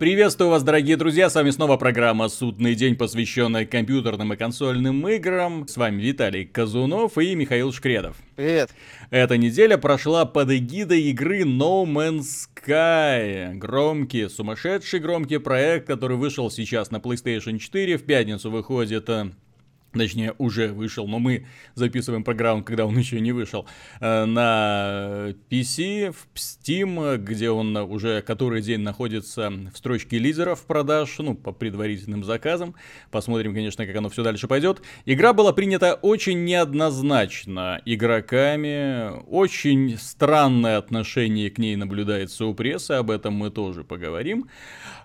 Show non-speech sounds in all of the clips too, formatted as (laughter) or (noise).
Приветствую вас, дорогие друзья, с вами снова программа «Судный день», посвященная компьютерным и консольным играм. С вами Виталий Казунов и Михаил Шкредов. Привет. Эта неделя прошла под эгидой игры No Man's Sky. Громкий, сумасшедший громкий проект, который вышел сейчас на PlayStation 4. В пятницу выходит э, Точнее, уже вышел, но мы записываем программу, когда он еще не вышел, э, на PC, в Steam, где он уже который день находится в строчке лидеров продаж, ну, по предварительным заказам. Посмотрим, конечно, как оно все дальше пойдет. Игра была принята очень неоднозначно игроками, очень странное отношение к ней наблюдается у прессы, об этом мы тоже поговорим.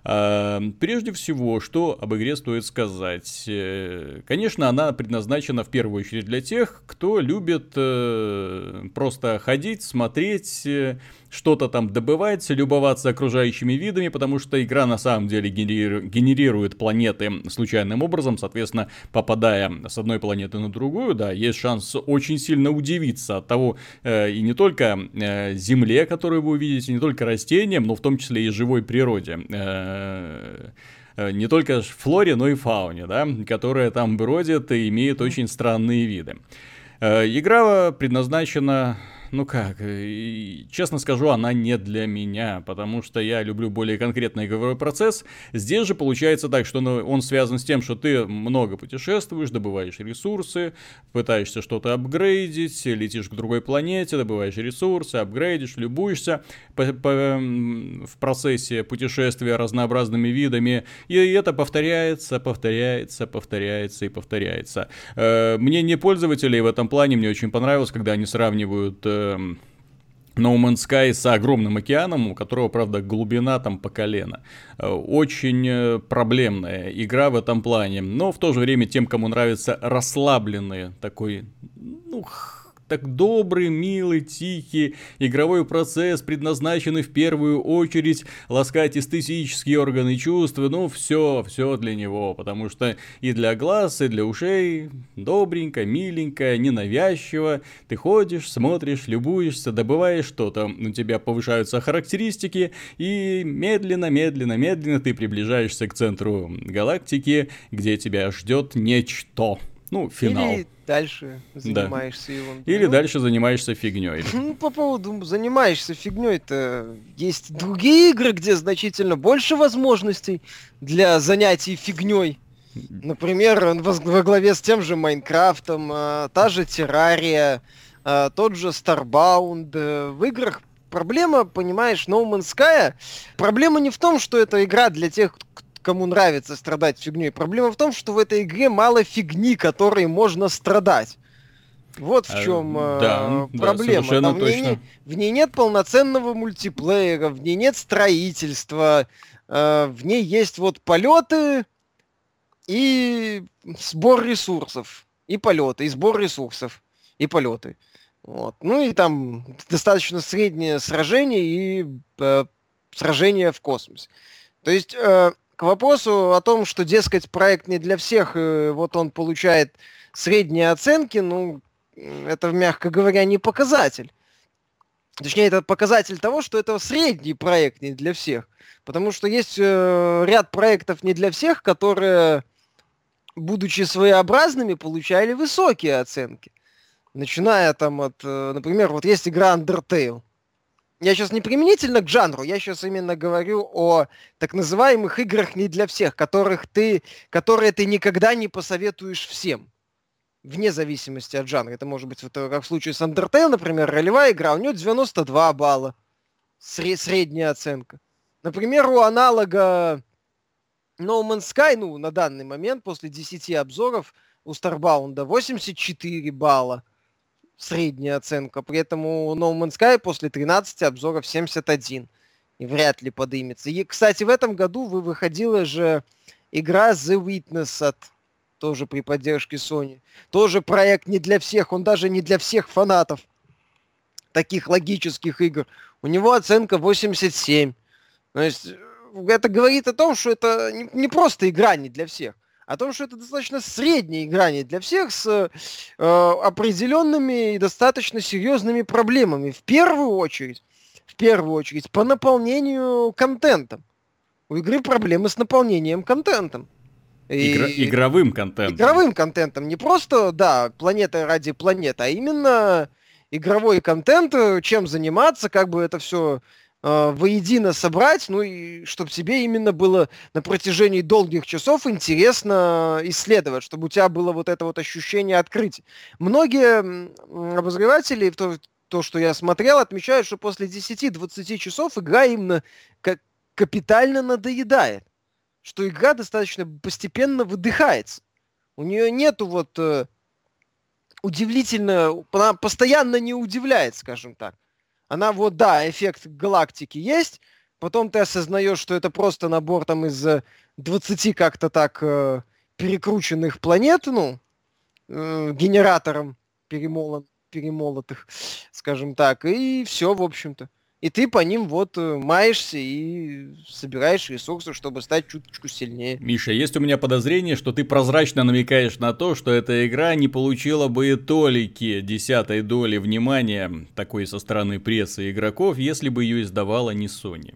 А, прежде всего, что об игре стоит сказать? Э, конечно, она предназначена в первую очередь для тех, кто любит э, просто ходить, смотреть, э, что-то там добывать, любоваться окружающими видами, потому что игра на самом деле генерирует планеты случайным образом, соответственно, попадая с одной планеты на другую, да, есть шанс очень сильно удивиться от того, э, и не только э, Земле, которую вы увидите, не только растениям, но в том числе и живой природе. Э, не только флоре, но и фауне, да, которая там бродит и имеет очень странные виды. Э, игра предназначена ну как, э, честно скажу, она не для меня, потому что я люблю более конкретный игровой процесс. Здесь же получается так, что ну, он связан с тем, что ты много путешествуешь, добываешь ресурсы, пытаешься что-то апгрейдить, летишь к другой планете, добываешь ресурсы, апгрейдишь, любуешься по, по, в процессе путешествия разнообразными видами, и это повторяется, повторяется, повторяется и повторяется. Э, мне не пользователей в этом плане, мне очень понравилось, когда они сравнивают э, no Man's Sky с огромным океаном, у которого, правда, глубина там по колено. Э, очень э, проблемная игра в этом плане, но в то же время тем, кому нравится расслабленный такой, ну, так добрый, милый, тихий игровой процесс, предназначенный в первую очередь ласкать эстетические органы чувств, ну все, все для него, потому что и для глаз, и для ушей. Добренько, миленько, ненавязчиво, ты ходишь, смотришь, любуешься, добываешь что-то, у тебя повышаются характеристики, и медленно, медленно, медленно ты приближаешься к центру галактики, где тебя ждет нечто. Ну, финал. Или дальше занимаешься да. его. Или ну, дальше занимаешься фигней. Ну, по поводу занимаешься фигней-то есть другие игры, где значительно больше возможностей для занятий фигней. Например, во главе с тем же Майнкрафтом, а, та же Террария, а, тот же Starbound. Э, в играх проблема, понимаешь, No Man's Sky, проблема не в том, что это игра для тех, кому нравится страдать фигней. Проблема в том, что в этой игре мало фигни, которой можно страдать. Вот в чем а, да, э, проблема. Да, Там в, ней, точно. в ней нет полноценного мультиплеера, в ней нет строительства, э, в ней есть вот полеты и сбор ресурсов. И полеты, и сбор ресурсов, и полеты. Вот. Ну и там достаточно среднее сражение и э, сражение в космосе. То есть э, к вопросу о том, что, дескать, проект не для всех, вот он получает средние оценки, ну, это, мягко говоря, не показатель. Точнее, это показатель того, что это средний проект не для всех. Потому что есть э, ряд проектов не для всех, которые, будучи своеобразными, получали высокие оценки. Начиная там от, э, например, вот есть игра Undertale я сейчас не применительно к жанру, я сейчас именно говорю о так называемых играх не для всех, которых ты, которые ты никогда не посоветуешь всем. Вне зависимости от жанра. Это может быть, вот, как в случае с Undertale, например, ролевая игра, у нее 92 балла. Сре- средняя оценка. Например, у аналога No Man's Sky, ну, на данный момент, после 10 обзоров, у Starbound 84 балла средняя оценка. При этом у No Man's Sky после 13 обзоров 71. И вряд ли подымется. И, кстати, в этом году вы выходила же игра The Witness от тоже при поддержке Sony. Тоже проект не для всех, он даже не для всех фанатов таких логических игр. У него оценка 87. То есть э, это говорит о том, что это не, не просто игра не для всех о том, что это достаточно средняя игра не для всех с э, определенными и достаточно серьезными проблемами. В первую очередь, в первую очередь, по наполнению контентом. У игры проблемы с наполнением контентом. Игра- игровым контентом. Игровым контентом. Не просто, да, планета ради планеты, а именно игровой контент, э, чем заниматься, как бы это все э, воедино собрать, ну и чтобы тебе именно было на протяжении долгих часов интересно исследовать, чтобы у тебя было вот это вот ощущение открытия. Многие обозреватели, то, то, что я смотрел, отмечают, что после 10-20 часов игра именно как капитально надоедает что игра достаточно постепенно выдыхается. У нее нету вот э, удивительно, она постоянно не удивляет, скажем так. Она вот, да, эффект галактики есть, потом ты осознаешь, что это просто набор там из 20 как-то так э, перекрученных планет, ну, э, генератором перемолот, перемолотых, скажем так, и все, в общем-то и ты по ним вот э, маешься и собираешь ресурсы, чтобы стать чуточку сильнее. Миша, есть у меня подозрение, что ты прозрачно намекаешь на то, что эта игра не получила бы и толики десятой доли внимания такой со стороны прессы и игроков, если бы ее издавала не Sony.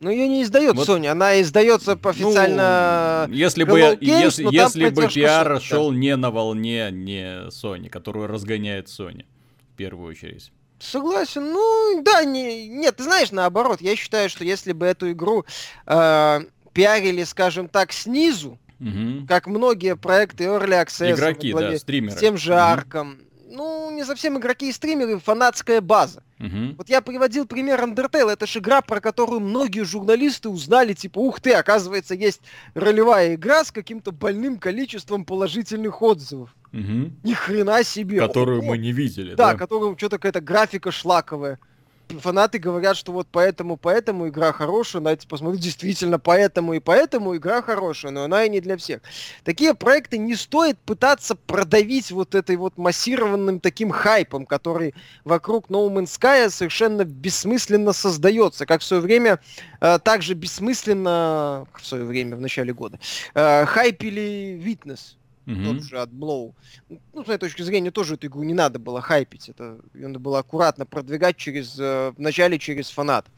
Ну, ее не издает вот. Sony, она издается по официально. Ну, если бы, Games, если, если бы пиар шел не на волне не Sony, которую разгоняет Sony в первую очередь. Согласен. Ну, да, не, нет, ты знаешь, наоборот, я считаю, что если бы эту игру э, пиарили, скажем так, снизу, угу. как многие проекты Early Access, Игроки, да, стримеры. с тем же угу. Арком, ну, не совсем игроки и стримеры, фанатская база. Угу. Вот я приводил пример Undertale, это же игра, про которую многие журналисты узнали, типа, ух ты, оказывается, есть ролевая игра с каким-то больным количеством положительных отзывов. Угу. Ни хрена себе. Которую О, мы не видели. Да, да? которую что-то какая-то графика шлаковая фанаты говорят, что вот поэтому, поэтому игра хорошая, знаете, посмотри, действительно, поэтому и поэтому игра хорошая, но она и не для всех. Такие проекты не стоит пытаться продавить вот этой вот массированным таким хайпом, который вокруг No Man's Sky совершенно бессмысленно создается, как в свое время э, также бессмысленно, в свое время, в начале года, э, хайпили Witness угу. тот же от Blow. Ну, с моей точки зрения, тоже эту игру не надо было хайпить. Это ее надо было аккуратно продвигать через, э, вначале через фанатов.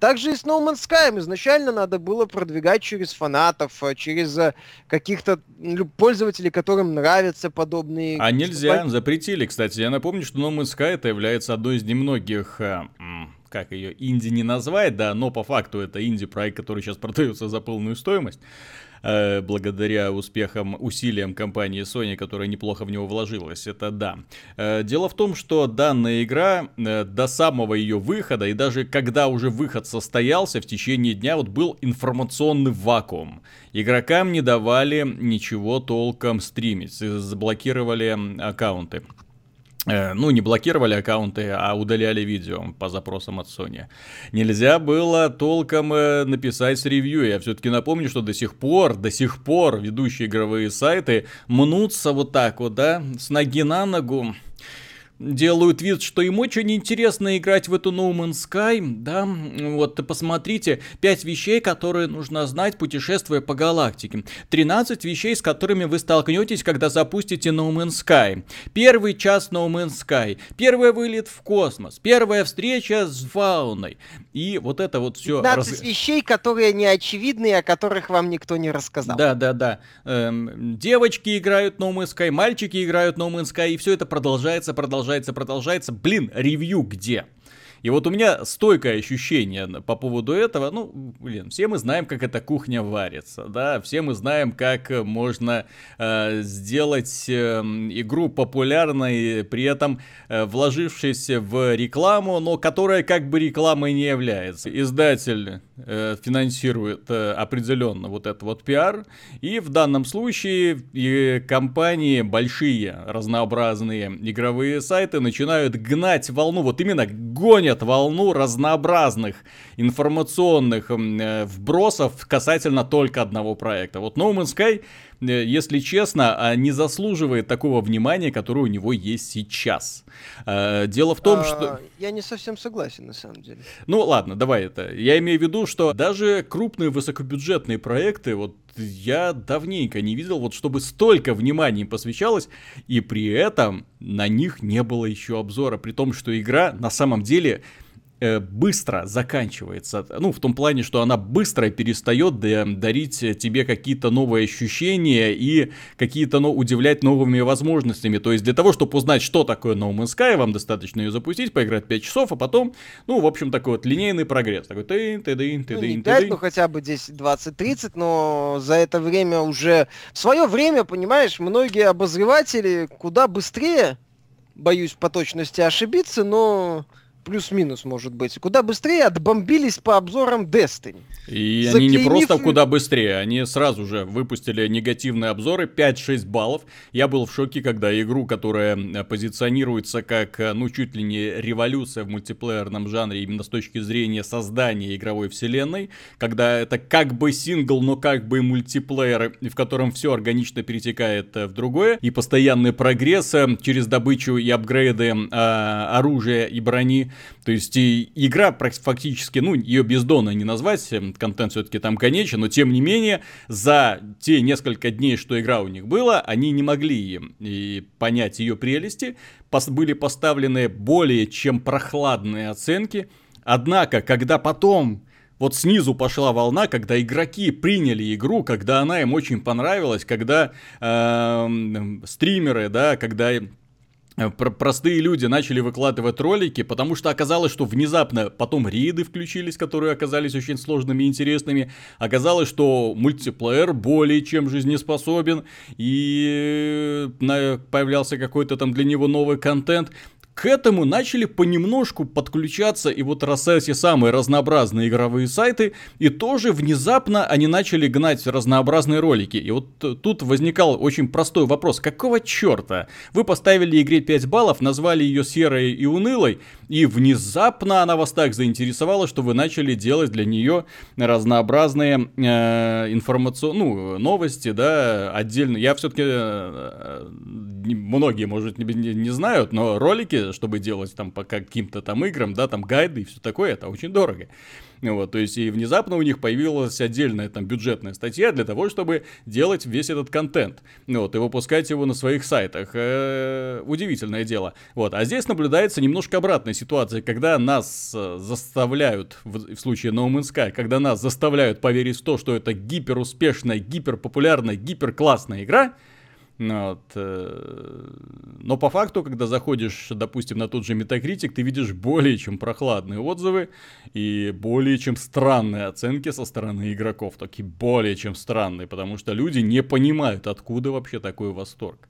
Также и с No Man's Sky изначально надо было продвигать через фанатов, э, через э, каких-то пользователей, которым нравятся подобные... А нельзя, запретили, кстати. Я напомню, что No Man's Sky это является одной из немногих как ее инди не назвать, да, но по факту это инди-проект, который сейчас (laughs) продается за полную стоимость. Э, благодаря успехам, усилиям компании Sony, которая неплохо в него вложилась, это да. Э, дело в том, что данная игра э, до самого ее выхода, и даже когда уже выход состоялся, в течение дня вот был информационный вакуум. Игрокам не давали ничего толком стримить, заблокировали аккаунты. Э, ну, не блокировали аккаунты, а удаляли видео по запросам от Sony. Нельзя было толком э, написать ревью. Я все-таки напомню, что до сих пор, до сих пор ведущие игровые сайты мнутся вот так вот, да, с ноги на ногу делают вид, что им очень интересно играть в эту No Man's Sky, да, вот посмотрите, 5 вещей, которые нужно знать, путешествуя по галактике, 13 вещей, с которыми вы столкнетесь, когда запустите No Man's Sky, первый час No Man's Sky, первый вылет в космос, первая встреча с фауной, и вот это вот все... 15 раз... вещей, которые не очевидны, о которых вам никто не рассказал. Да, да, да. Эм, девочки играют No Man's Sky, мальчики играют No Man's Sky, и все это продолжается, продолжается продолжается, продолжается. Блин, ревью где? И вот у меня стойкое ощущение по поводу этого, ну, блин, все мы знаем, как эта кухня варится, да, все мы знаем, как можно э, сделать э, игру популярной, при этом э, вложившись в рекламу, но которая как бы рекламой не является. Издатель э, финансирует э, определенно вот этот вот пиар, и в данном случае и компании, большие разнообразные игровые сайты начинают гнать волну, вот именно гонят гонят волну разнообразных информационных э, вбросов касательно только одного проекта. Вот No Man's Sky, если честно, а, не заслуживает такого внимания, которое у него есть сейчас. Э, дело в том, а, что... Я не совсем согласен, на самом деле. Ну ладно, давай это. Я имею в виду, что даже крупные высокобюджетные проекты, вот я давненько не видел, вот чтобы столько внимания посвящалось, и при этом на них не было еще обзора, при том, что игра на самом деле Э, быстро заканчивается. Ну, в том плане, что она быстро перестает дарить тебе какие-то новые ощущения и какие-то ну, удивлять новыми возможностями. То есть для того, чтобы узнать, что такое No Man's Sky, вам достаточно ее запустить, поиграть 5 часов, а потом, ну, в общем, такой вот линейный прогресс. Такой ты ты ты ты ну, не 5, ну, хотя бы 10, 20, 30, но за это время уже... В свое время, понимаешь, многие обозреватели куда быстрее, боюсь по точности ошибиться, но плюс-минус, может быть, куда быстрее отбомбились по обзорам Destiny. И они не просто куда быстрее, они сразу же выпустили негативные обзоры, 5-6 баллов. Я был в шоке, когда игру, которая э, позиционируется как, э, ну, чуть ли не революция в мультиплеерном жанре, именно с точки зрения создания игровой вселенной, когда это как бы сингл, но как бы мультиплеер, в котором все органично перетекает э, в другое, и постоянный прогресс через добычу и апгрейды э, оружия и брони, то есть и игра фактически, ну, ее бездонно не назвать, эм, контент все-таки там конечен, но тем не менее, за те несколько дней, что игра у них была, они не могли и понять ее прелести, были поставлены более чем прохладные оценки, однако, когда потом вот снизу пошла волна, когда игроки приняли игру, когда она им очень понравилась, когда э, стримеры, да, когда простые люди начали выкладывать ролики, потому что оказалось, что внезапно потом рейды включились, которые оказались очень сложными и интересными. Оказалось, что мультиплеер более чем жизнеспособен, и э, появлялся какой-то там для него новый контент к этому начали понемножку подключаться и вот эти самые разнообразные игровые сайты, и тоже внезапно они начали гнать разнообразные ролики. И вот тут возникал очень простой вопрос, какого черта? Вы поставили игре 5 баллов, назвали ее серой и унылой, и внезапно она вас так заинтересовала, что вы начали делать для нее разнообразные э, информационные, ну, новости, да, отдельно. Я все-таки, э, многие, может, не, не знают, но ролики чтобы делать там по каким-то там играм, да, там гайды и все такое, это очень дорого. Вот, то есть и внезапно у них появилась отдельная там бюджетная статья для того, чтобы делать весь этот контент. Вот, и выпускать его на своих сайтах. Э-э- удивительное дело. Вот, а здесь наблюдается немножко обратная ситуация, когда нас э, заставляют, в, в случае No Man's Sky, когда нас заставляют поверить в то, что это гиперуспешная, гиперпопулярная, гиперклассная игра, вот. Э, но по факту, когда заходишь, допустим, на тот же Metacritic, ты видишь более чем прохладные отзывы и более чем странные оценки со стороны игроков. Такие более чем странные, потому что люди не понимают, откуда вообще такой восторг.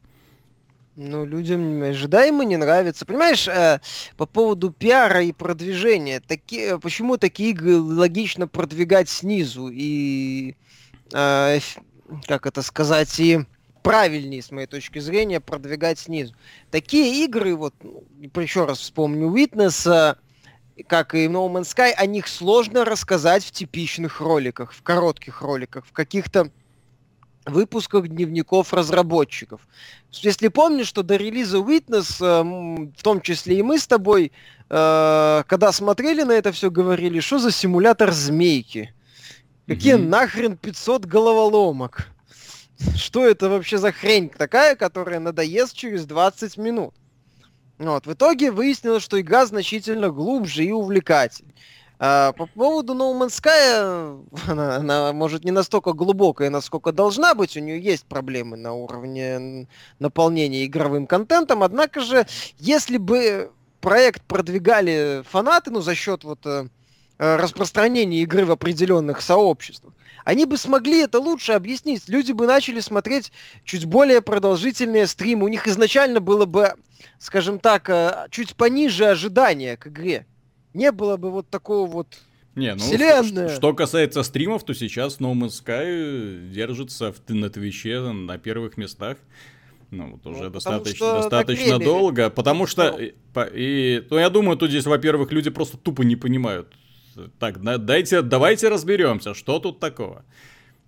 Ну, людям ожидаемо не нравится. Понимаешь, э, по поводу пиара и продвижения, таки, почему такие игры логично продвигать снизу и, э, как это сказать, и правильнее, с моей точки зрения, продвигать снизу. Такие игры, вот, ну, еще раз вспомню Witness, как и No Man's Sky, о них сложно рассказать в типичных роликах, в коротких роликах, в каких-то выпусках дневников разработчиков. Если помнишь, что до релиза Witness, э, в том числе и мы с тобой, э, когда смотрели на это все, говорили, что за симулятор змейки? Какие mm-hmm. нахрен 500 головоломок? Что это вообще за хрень такая, которая надоест через 20 минут? Вот. В итоге выяснилось, что игра значительно глубже и увлекательнее. А, по поводу No Man's Sky, (laughs) она, она может не настолько глубокая, насколько должна быть, у нее есть проблемы на уровне наполнения игровым контентом, однако же, если бы проект продвигали фанаты, ну, за счет вот э, распространения игры в определенных сообществах, они бы смогли это лучше объяснить. Люди бы начали смотреть чуть более продолжительные стримы. У них изначально было бы, скажем так, э, чуть пониже ожидания к игре. Не было бы вот такого вот не, ну, Вселенная. Что, что касается стримов, то сейчас No Man's Sky держится в, на Твиче на первых местах. Ну, вот уже ну, достаточно, достаточно долго, потому что, и, и, ну, я думаю, тут здесь, во-первых, люди просто тупо не понимают, так, дайте, давайте разберемся, что тут такого.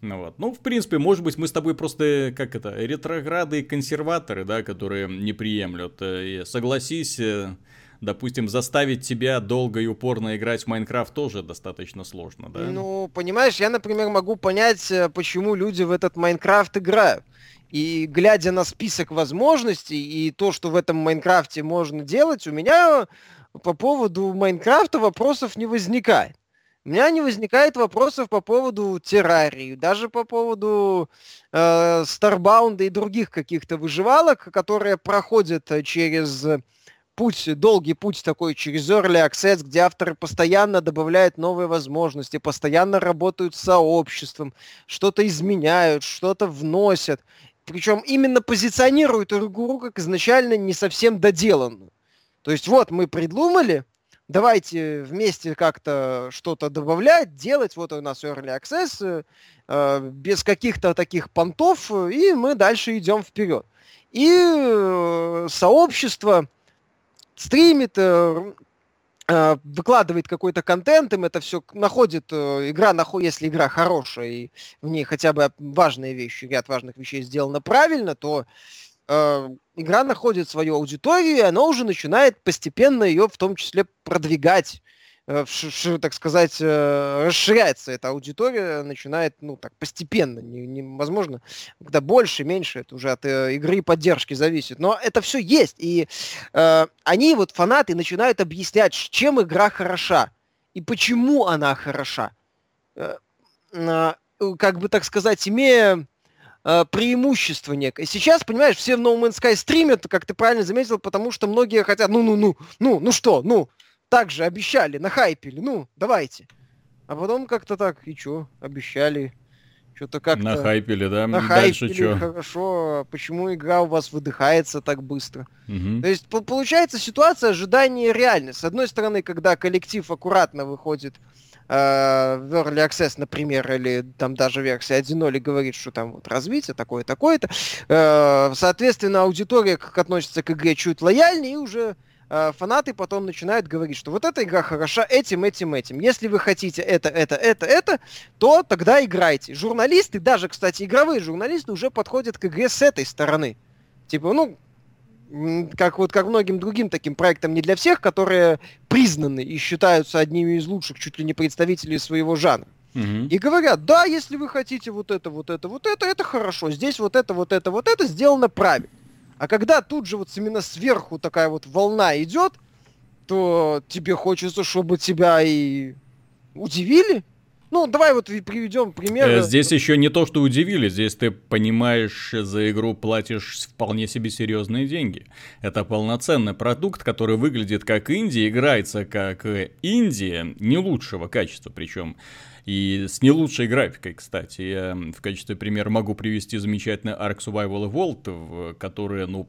Ну вот. Ну, в принципе, может быть, мы с тобой просто, как это, ретрограды и консерваторы, да, которые не приемлют. И согласись, э, допустим, заставить тебя долго и упорно играть в Майнкрафт тоже достаточно сложно, да? Ну, понимаешь, я, например, могу понять, э, почему люди в этот Майнкрафт играют. И глядя на список возможностей и то, что в этом Майнкрафте можно делать, у меня по поводу Майнкрафта вопросов не возникает. У меня не возникает вопросов по поводу террарии, даже по поводу э, Старбаунда и других каких-то выживалок, которые проходят э, через путь, долгий путь такой через Early Access, где авторы постоянно добавляют новые возможности, постоянно работают с сообществом, что-то изменяют, что-то вносят. Причем именно позиционируют игру как изначально не совсем доделанную. То есть вот мы придумали, давайте вместе как-то что-то добавлять, делать. Вот у нас Early Access, э, без каких-то таких понтов, и мы дальше идем вперед. И э, сообщество стримит, э, э, выкладывает какой-то контент, им это все находит, э, игра если игра хорошая, и в ней хотя бы важные вещи, ряд важных вещей сделано правильно, то э, игра находит свою аудиторию, и она уже начинает постепенно ее в том числе продвигать Э, так сказать, э, расширяется эта аудитория, начинает, ну, так, постепенно, невозможно, когда больше, меньше, это уже от э, игры и поддержки зависит. Но это все есть, и э, они, вот, фанаты, начинают объяснять, чем игра хороша, и почему она хороша. Э, э, как бы, так сказать, имея преимущество некое. Сейчас, понимаешь, все в No Man's Sky стримят, как ты правильно заметил, потому что многие хотят, ну-ну-ну, ну, ну что, ну, также обещали, нахайпили, ну, давайте. А потом как-то так, и чё, обещали. Что-то как-то... Нахайпили, да? Нахайпили, Дальше что? хорошо. А почему игра у вас выдыхается так быстро? Угу. То есть, получается ситуация ожидания и реальность. С одной стороны, когда коллектив аккуратно выходит э, в Early Access, например, или там даже версия 1.0 и говорит, что там вот развитие такое, такое-то, э, соответственно, аудитория как относится к игре чуть лояльнее и уже Э, фанаты потом начинают говорить, что вот эта игра хороша этим, этим, этим. Если вы хотите это, это, это, это, то тогда играйте. Журналисты, даже, кстати, игровые журналисты уже подходят к игре с этой стороны. Типа, ну, как вот как многим другим таким проектам не для всех, которые признаны и считаются одними из лучших чуть ли не представителей своего жанра. Угу. И говорят, да, если вы хотите вот это, вот это, вот это, это хорошо. Здесь вот это, вот это, вот это сделано правильно. А когда тут же вот именно сверху такая вот волна идет, то тебе хочется, чтобы тебя и удивили. Ну, давай вот приведем пример. Э, здесь еще не то, что удивили, здесь ты понимаешь, за игру платишь вполне себе серьезные деньги. Это полноценный продукт, который выглядит как инди, играется как Индия, не лучшего качества причем. И с не лучшей графикой, кстати. Я в качестве примера могу привести замечательный Ark Survival Evolved, который, ну,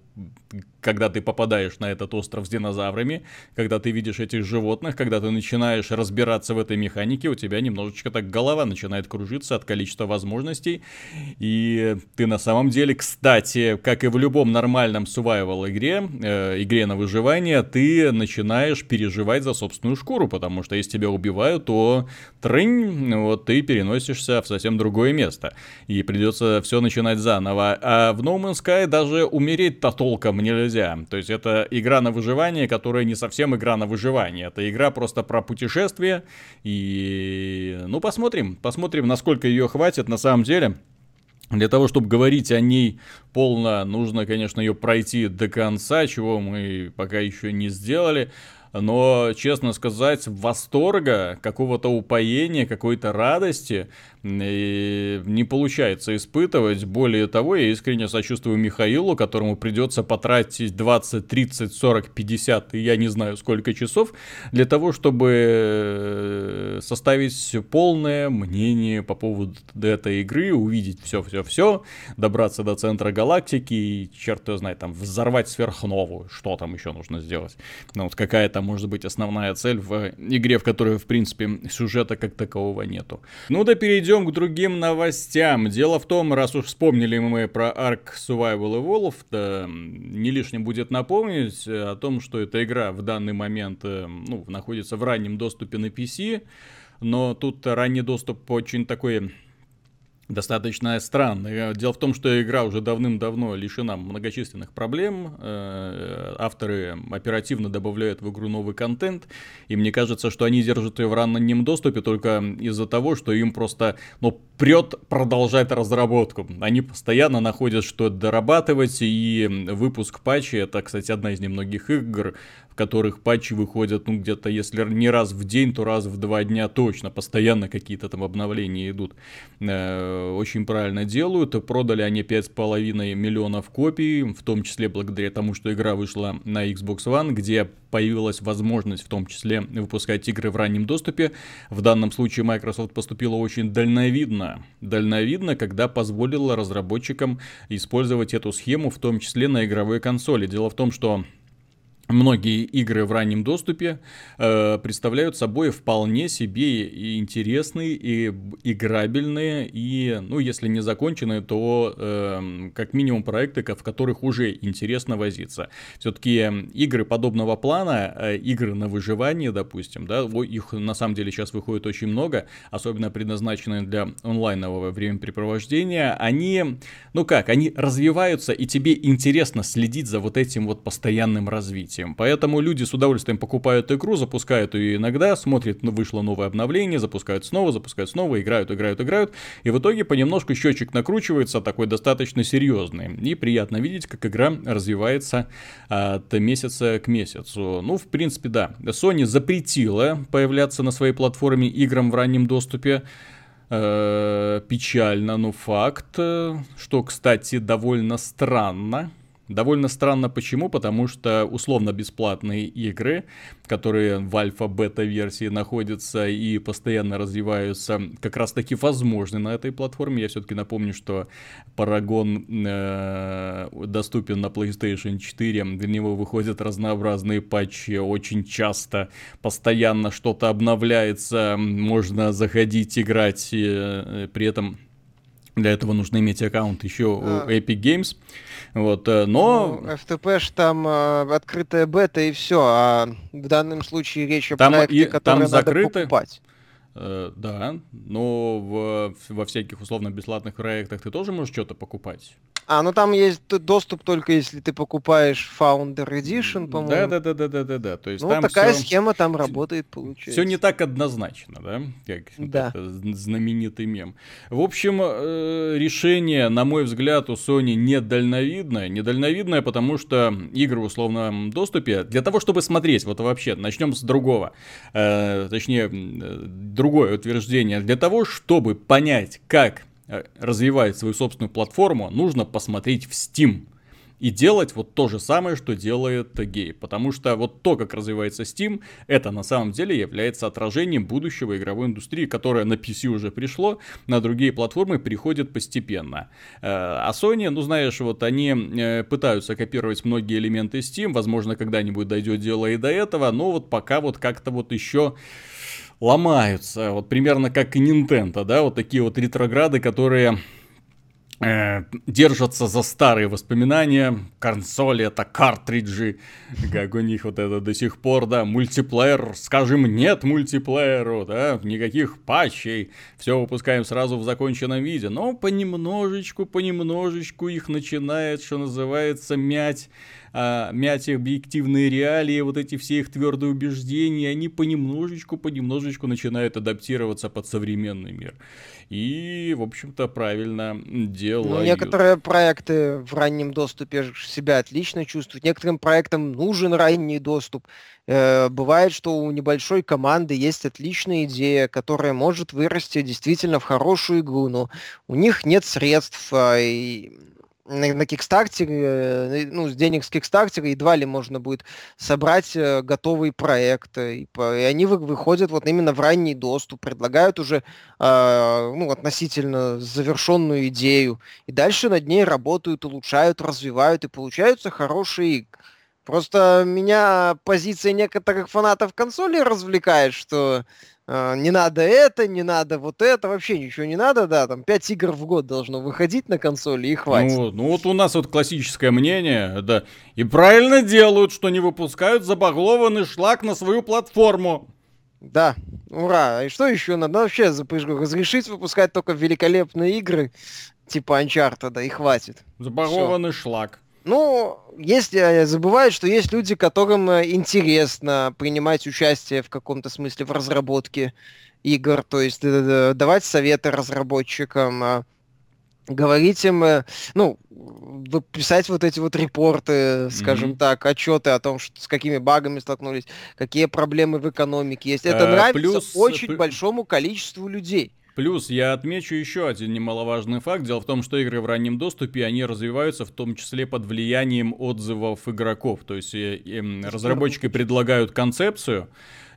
когда ты попадаешь на этот остров с динозаврами, когда ты видишь этих животных, когда ты начинаешь разбираться в этой механике, у тебя немножечко так голова начинает кружиться от количества возможностей. И ты на самом деле, кстати, как и в любом нормальном survival игре, э, игре на выживание, ты начинаешь переживать за собственную шкуру, потому что если тебя убивают, то трынь, вот ты переносишься в совсем другое место. И придется все начинать заново. А в No Man's Sky даже умереть-то толком нельзя. То есть это игра на выживание, которая не совсем игра на выживание. Это игра просто про путешествие. И, ну, посмотрим. Посмотрим, насколько ее хватит на самом деле. Для того, чтобы говорить о ней полно, нужно, конечно, ее пройти до конца, чего мы пока еще не сделали но, честно сказать, восторга, какого-то упоения, какой-то радости не получается испытывать. Более того, я искренне сочувствую Михаилу, которому придется потратить 20, 30, 40, 50, и я не знаю сколько часов, для того, чтобы э, составить полное мнение по поводу этой игры, увидеть все-все-все, добраться до центра галактики и, черт его знает, там, взорвать сверхновую, что там еще нужно сделать. Ну, вот какая-то может быть основная цель в игре, в которой, в принципе, сюжета как такового нету. Ну да перейдем к другим новостям. Дело в том, раз уж вспомнили мы про Ark Survival Evolved, не лишним будет напомнить о том, что эта игра в данный момент э, ну, находится в раннем доступе на PC, но тут ранний доступ очень такой достаточно странно. Дело в том, что игра уже давным-давно лишена многочисленных проблем. Э, авторы оперативно добавляют в игру новый контент. И мне кажется, что они держат ее в раннем доступе только из-за того, что им просто ну, прет продолжать разработку. Они постоянно находят, что дорабатывать. И выпуск патчи, это, кстати, одна из немногих игр, которых патчи выходят, ну, где-то, если не раз в день, то раз в два дня точно, постоянно какие-то там обновления идут. Э, очень правильно делают, продали они 5,5 миллионов копий, в том числе благодаря тому, что игра вышла на Xbox One, где появилась возможность в том числе выпускать игры в раннем доступе. В данном случае Microsoft поступила очень дальновидно. Дальновидно, когда позволила разработчикам использовать эту схему, в том числе на игровой консоли. Дело в том, что Многие игры в раннем доступе э, представляют собой вполне себе и интересные, и играбельные, и, ну, если не законченные, то э, как минимум проекты, в которых уже интересно возиться. Все-таки игры подобного плана, э, игры на выживание, допустим, да, их на самом деле сейчас выходит очень много, особенно предназначенные для онлайнового времяпрепровождения, они, ну как, они развиваются, и тебе интересно следить за вот этим вот постоянным развитием развитием. Поэтому люди с удовольствием покупают игру, запускают ее иногда, смотрят, ну, вышло новое обновление, запускают снова, запускают снова, играют, играют, играют. И в итоге понемножку счетчик накручивается, такой достаточно серьезный. И приятно видеть, как игра развивается от месяца к месяцу. Ну, в принципе, да. Sony запретила появляться на своей платформе играм в раннем доступе. Э, печально, но факт, что, кстати, довольно странно. Довольно странно почему, потому что условно-бесплатные игры, которые в альфа-бета-версии находятся и постоянно развиваются, как раз таки возможны на этой платформе. Я все-таки напомню, что Paragon э, доступен на PlayStation 4, для него выходят разнообразные патчи очень часто, постоянно что-то обновляется, можно заходить, играть, э, при этом для этого нужно иметь аккаунт еще а. у Epic Games. Вот, э, но... Ну, FTP ж там э, открытая бета и все, а в данном случае речь о там проекте, и, который там надо закрыты... покупать. Э, да, но в, во всяких условно-бесплатных проектах ты тоже можешь что-то покупать. А, ну там есть доступ только если ты покупаешь Founder Edition, по-моему. Да, да, да, да, да, да, да. То есть ну, там такая все... схема там работает, получается. Все не так однозначно, да? Как да. знаменитый мем. В общем, э, решение, на мой взгляд, у Sony недальновидное. Недальновидное, потому что игры в условном доступе, для того, чтобы смотреть, вот вообще, начнем с другого. Э, точнее, другое утверждение. Для того, чтобы понять, как Э, развивает свою собственную платформу, нужно посмотреть в Steam. И делать вот то же самое, что делает Гей. Потому что вот то, как развивается Steam, это на самом деле является отражением будущего игровой индустрии, которая на PC уже пришло, на другие платформы приходит постепенно. Э, а Sony, ну знаешь, вот они э, пытаются копировать многие элементы Steam, возможно, когда-нибудь дойдет дело и до этого, но вот пока вот как-то вот еще ломаются, вот примерно как и Nintendo, да, вот такие вот ретрограды, которые э, держатся за старые воспоминания. Консоли это картриджи, как у них вот это до сих пор, да, мультиплеер, скажем нет мультиплееру, да, никаких патчей, все выпускаем сразу в законченном виде, но понемножечку, понемножечку их начинает, что называется, мять а, мять объективные реалии, вот эти все их твердые убеждения, они понемножечку, понемножечку начинают адаптироваться под современный мир. И, в общем-то, правильно делают. Ну, некоторые проекты в раннем доступе себя отлично чувствуют, некоторым проектам нужен ранний доступ. Э, бывает, что у небольшой команды есть отличная идея, которая может вырасти действительно в хорошую игру, но у них нет средств, а, и на, на Кикстартере, э, ну, с денег с Кикстартера едва ли можно будет собрать э, готовый проект. И, они выходят вот именно в ранний доступ, предлагают уже э, ну, относительно завершенную идею. И дальше над ней работают, улучшают, развивают, и получаются хорошие игры. Просто меня позиция некоторых фанатов консоли развлекает, что не надо это, не надо вот это, вообще ничего не надо, да, там 5 игр в год должно выходить на консоли и хватит. Ну, ну вот у нас вот классическое мнение, да, и правильно делают, что не выпускают забаглованный шлак на свою платформу. Да, ура. И что еще надо? вообще разрешить выпускать только великолепные игры, типа Uncharted, да, и хватит. Забагованный шлак. Ну, если забывают, что есть люди, которым э, интересно принимать участие в каком-то смысле в разработке игр, то есть давать советы разработчикам, говорить им, э, ну, писать вот эти вот репорты, скажем mm-hmm. так, отчеты о том, что, с какими багами столкнулись, какие проблемы в экономике есть. Это а, нравится плюс... очень большому количеству людей. Плюс я отмечу еще один немаловажный факт. Дело в том, что игры в раннем доступе, они развиваются в том числе под влиянием отзывов игроков. То есть э, разработчики предлагают концепцию,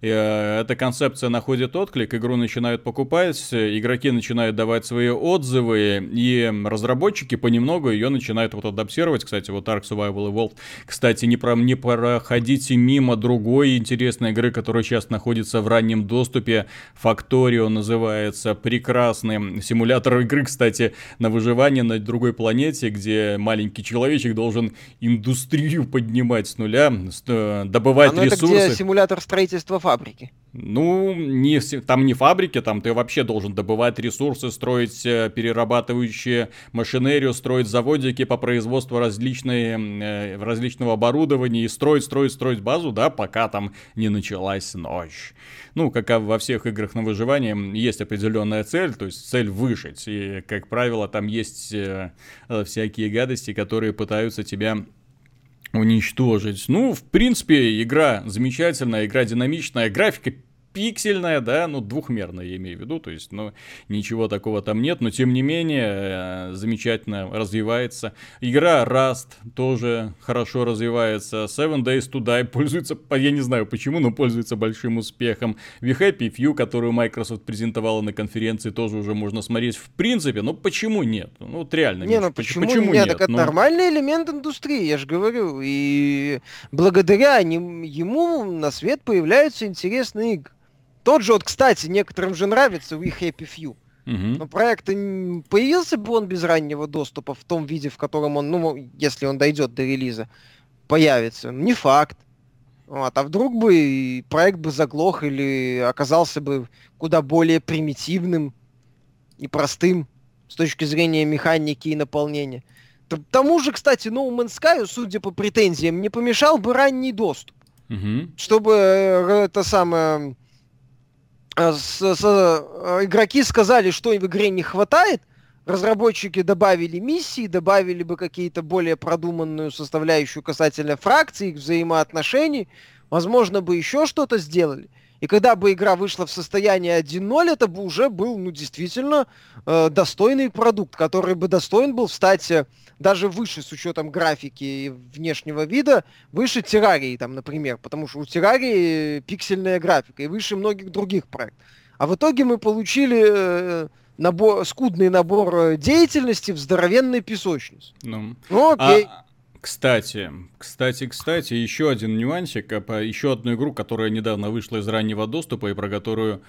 эта концепция находит отклик, игру начинают покупать, игроки начинают давать свои отзывы, и разработчики понемногу ее начинают вот адаптировать. Кстати, вот Ark Survival Evolved. Кстати, не, про, не проходите мимо другой интересной игры, которая сейчас находится в раннем доступе. Factorio называется. Прекрасный симулятор игры, кстати, на выживание на другой планете, где маленький человечек должен индустрию поднимать с нуля, э, добывать а, ну ресурсы. Это где симулятор строительства фабрики. Ну, не, там не фабрики, там ты вообще должен добывать ресурсы, строить э, перерабатывающие машинерию, строить заводики по производству различной, э, различного оборудования и строить, строить, строить базу, да, пока там не началась ночь. Ну, как во всех играх на выживание, есть определенная цель, то есть цель выжить. И, как правило, там есть э, всякие гадости, которые пытаются тебя уничтожить. Ну, в принципе, игра замечательная, игра динамичная, графика пиксельная, да, ну, двухмерная, я имею в виду, то есть, ну, ничего такого там нет, но, тем не менее, э, замечательно развивается. Игра Rust тоже хорошо развивается, Seven Days to Die пользуется, я не знаю почему, но пользуется большим успехом. We Happy Few, которую Microsoft презентовала на конференции, тоже уже можно смотреть. В принципе, ну, почему нет? Ну, вот реально. Не, ну, почему, почему нет? нет? Так это ну... нормальный элемент индустрии, я же говорю, и благодаря ним, ему на свет появляются интересные игры. Тот же, вот, кстати, некоторым же нравится We Happy Few. Угу. Но проект появился бы он без раннего доступа в том виде, в котором он, ну, если он дойдет до релиза, появится. Не факт. Вот, а вдруг бы проект бы заглох или оказался бы куда более примитивным и простым с точки зрения механики и наполнения. К тому же, кстати, No Man's Sky, судя по претензиям, не помешал бы ранний доступ. Угу. Чтобы э, это самое с, с, э, игроки сказали, что в игре не хватает, разработчики добавили миссии, добавили бы какие-то более продуманную составляющую касательно фракций, их взаимоотношений, возможно бы еще что-то сделали. И когда бы игра вышла в состоянии 1.0, это бы уже был, ну, действительно э, достойный продукт, который бы достоин был встать э, даже выше с учетом графики и внешнего вида, выше Террарии, там, например, потому что у Террарии пиксельная графика и выше многих других проектов. А в итоге мы получили э, набор, скудный набор э, деятельности в здоровенной песочнице. Ну, ну окей. А, кстати, кстати, кстати, еще один нюансик, а еще одну игру, которая недавно вышла из раннего доступа и про которую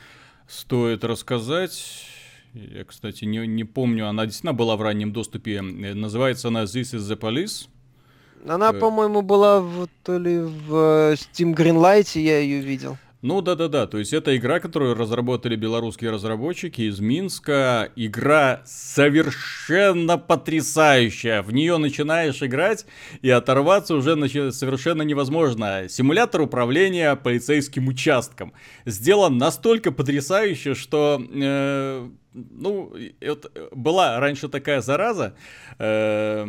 стоит рассказать. Я, кстати, не, не помню, она действительно была в раннем доступе. Называется она This is the Police. Она, э... по-моему, была в, то ли в э, Steam Greenlight, я ее видел. Ну да-да-да, то есть это игра, которую разработали белорусские разработчики из Минска. Игра совершенно потрясающая. В нее начинаешь играть и оторваться уже совершенно невозможно. Симулятор управления полицейским участком. Сделан настолько потрясающе, что... Э, ну, вот была раньше такая зараза, э,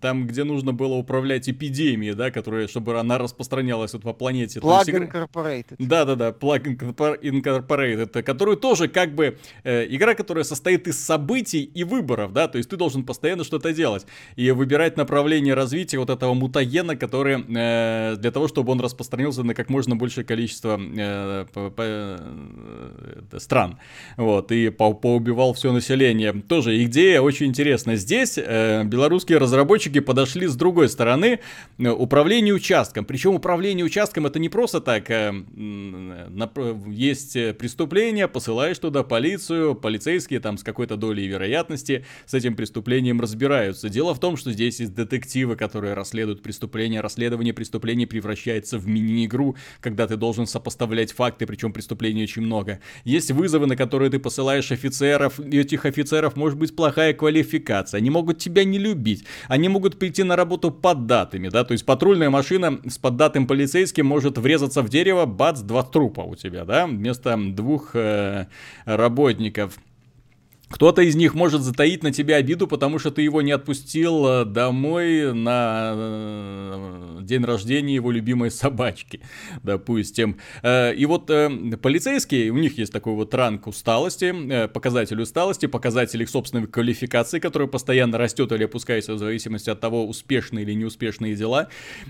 там, где нужно было управлять эпидемией, да, которая, чтобы она распространялась вот по планете. Plug Incorporated. Да-да-да, Plug Incorporated, которую тоже как бы э, игра, которая состоит из событий и выборов, да, то есть ты должен постоянно что-то делать и выбирать направление развития вот этого мутагена, который э, для того, чтобы он распространился на как можно большее количество э, по, по, э, стран, вот, и по поубивал все население. Тоже идея очень интересная. Здесь э, белорусские разработчики подошли с другой стороны э, управление участком. Причем управление участком это не просто так. Э, на, есть преступление, посылаешь туда полицию, полицейские там с какой-то долей вероятности с этим преступлением разбираются. Дело в том, что здесь есть детективы, которые расследуют преступления. Расследование преступлений превращается в мини-игру, когда ты должен сопоставлять факты, причем преступлений очень много. Есть вызовы, на которые ты посылаешь офицеров, этих офицеров может быть плохая квалификация, они могут тебя не любить, они могут прийти на работу под датами, да, то есть патрульная машина с поддатым полицейским может врезаться в дерево, бац, два трупа у тебя, да, вместо двух э, работников. Кто-то из них может затаить на тебя обиду, потому что ты его не отпустил э, домой на э, день рождения его любимой собачки, (laughs) допустим. Э, и вот полицейские, у них есть такой вот ранг усталости, показатель усталости, показатель их собственной квалификации, которая постоянно растет или опускается в зависимости от того, успешные или неуспешные дела.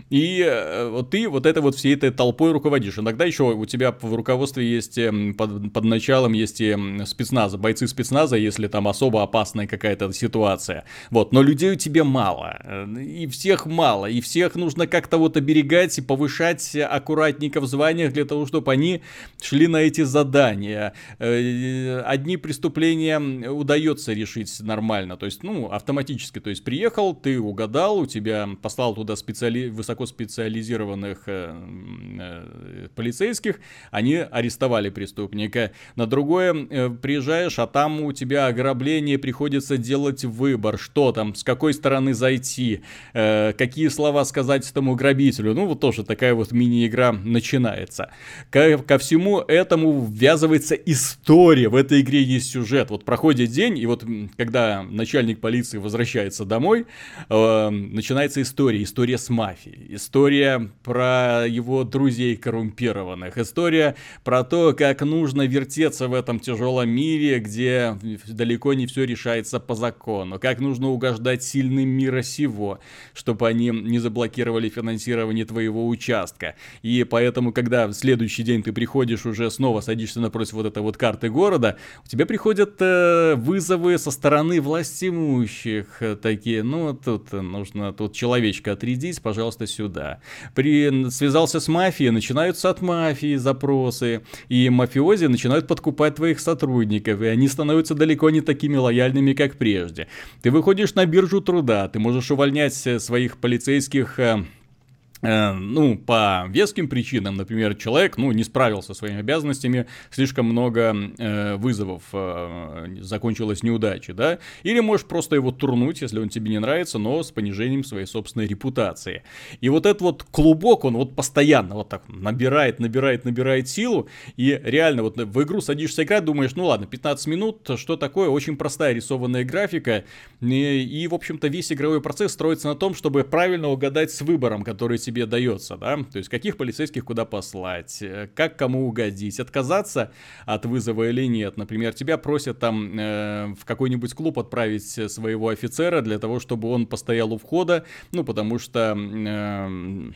И вот ты вот это вот всей этой толпой руководишь. Иногда еще у тебя в руководстве есть, под, под началом есть и спецназа, бойцы спецназа, есть если там особо опасная какая-то ситуация. Вот, но людей у тебя мало, и всех мало, и всех нужно как-то вот оберегать и повышать аккуратненько в званиях для того, чтобы они шли на эти задания. Э, одни преступления удается решить нормально, то есть, ну, автоматически, то есть, приехал, ты угадал, у тебя послал туда специали... высокоспециализированных э, э, полицейских, они арестовали преступника. На другое приезжаешь, а там у тебя ограбление приходится делать выбор, что там, с какой стороны зайти, э, какие слова сказать этому грабителю. Ну, вот тоже такая вот мини-игра начинается. Ко, ко всему этому ввязывается история. В этой игре есть сюжет. Вот проходит день, и вот когда начальник полиции возвращается домой, э, начинается история. История с мафией. История про его друзей коррумпированных. История про то, как нужно вертеться в этом тяжелом мире, где далеко не все решается по закону, как нужно угождать сильным мира сего, чтобы они не заблокировали финансирование твоего участка. И поэтому, когда в следующий день ты приходишь уже снова садишься напротив вот этой вот карты города, у тебя приходят э, вызовы со стороны властимущих, э, такие, ну, тут нужно, тут человечка отрядить, пожалуйста, сюда. При, связался с мафией, начинаются от мафии запросы, и мафиози начинают подкупать твоих сотрудников, и они становятся далеко далеко не такими лояльными, как прежде. Ты выходишь на биржу труда, ты можешь увольнять э, своих полицейских э, ну, по веским причинам, например, человек, ну, не справился со своими обязанностями, слишком много э, вызовов, э, закончилась неудачей, да, или можешь просто его турнуть, если он тебе не нравится, но с понижением своей собственной репутации. И вот этот вот клубок, он вот постоянно вот так набирает, набирает, набирает силу, и реально вот в игру садишься играть, думаешь, ну ладно, 15 минут, что такое, очень простая рисованная графика, и, и в общем-то, весь игровой процесс строится на том, чтобы правильно угадать с выбором, который тебе тебе дается, да, то есть каких полицейских куда послать, э, как кому угодить, отказаться от вызова или нет. Например, тебя просят там э, в какой-нибудь клуб отправить своего офицера для того, чтобы он постоял у входа, ну, потому что... Э,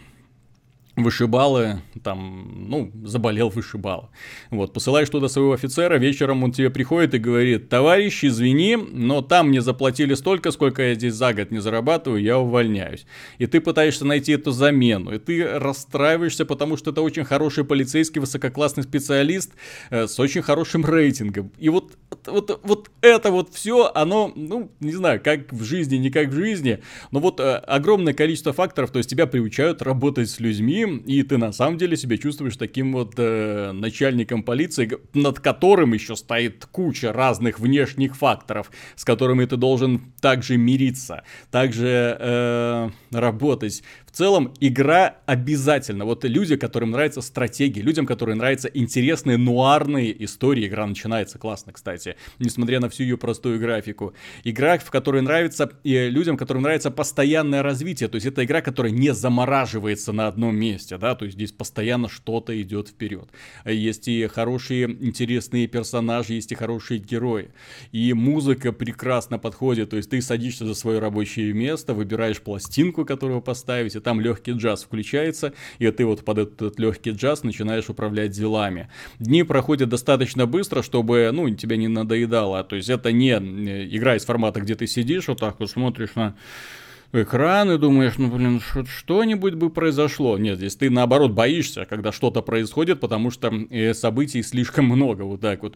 вышибалы, там, ну, заболел вышибал. Вот, посылаешь туда своего офицера, вечером он тебе приходит и говорит, товарищ, извини, но там мне заплатили столько, сколько я здесь за год не зарабатываю, я увольняюсь. И ты пытаешься найти эту замену, и ты расстраиваешься, потому что это очень хороший полицейский, высококлассный специалист э, с очень хорошим рейтингом. И вот, вот, вот это вот все, оно, ну, не знаю, как в жизни, не как в жизни, но вот э, огромное количество факторов, то есть тебя приучают работать с людьми, и ты на самом деле себя чувствуешь таким вот э, начальником полиции, над которым еще стоит куча разных внешних факторов, с которыми ты должен также мириться, также э, работать целом игра обязательно. Вот люди, которым нравятся стратегии, людям, которым нравятся интересные нуарные истории, игра начинается классно, кстати, несмотря на всю ее простую графику. Игра, в которой нравится и людям, которым нравится постоянное развитие, то есть это игра, которая не замораживается на одном месте, да, то есть здесь постоянно что-то идет вперед. Есть и хорошие, интересные персонажи, есть и хорошие герои. И музыка прекрасно подходит, то есть ты садишься за свое рабочее место, выбираешь пластинку, которую поставить, там легкий джаз включается, и ты вот под этот легкий джаз начинаешь управлять делами. Дни проходят достаточно быстро, чтобы, ну, тебя не надоедало. То есть это не игра из формата, где ты сидишь вот так вот смотришь на экран и думаешь, ну, блин, что-нибудь бы произошло. Нет, здесь ты, наоборот, боишься, когда что-то происходит, потому что э, событий слишком много, вот так вот.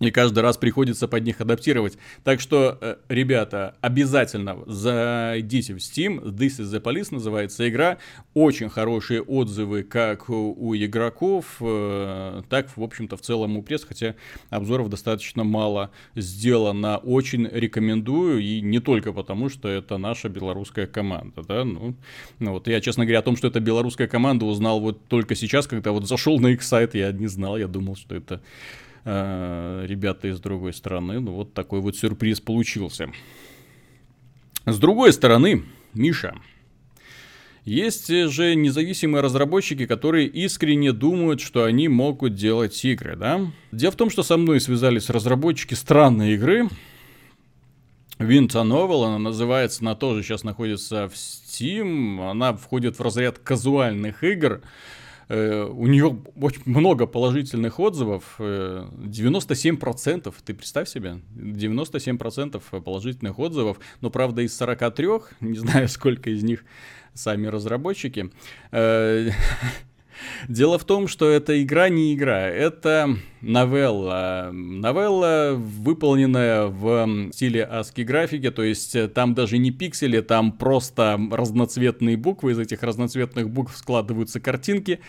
И каждый раз приходится под них адаптировать. Так что, э, ребята, обязательно зайдите в Steam. This is the Police называется игра. Очень хорошие отзывы как у игроков, э, так, в общем-то, в целом у пресс, хотя обзоров достаточно мало сделано. Очень рекомендую, и не только потому, что это наша белорусская команда, да, ну, ну вот я, честно говоря, о том, что это белорусская команда, узнал вот только сейчас, когда вот зашел на их сайт, я не знал, я думал, что это ребята из другой стороны. Ну, вот такой вот сюрприз получился. С другой стороны, Миша, есть же независимые разработчики, которые искренне думают, что они могут делать игры, да? Дело в том, что со мной связались разработчики странной игры, Winter Novel, она называется, она тоже сейчас находится в Steam, она входит в разряд казуальных игр, э, у нее очень много положительных отзывов, 97%, э, ты представь себе, 97% положительных отзывов, но правда из 43, не знаю (laughs) сколько из них сами разработчики, э, (laughs) Дело в том, что эта игра не игра, это новелла. Новелла, выполненная в стиле ASCII графики, то есть э, там даже не пиксели, там просто разноцветные буквы, из этих разноцветных букв складываются картинки.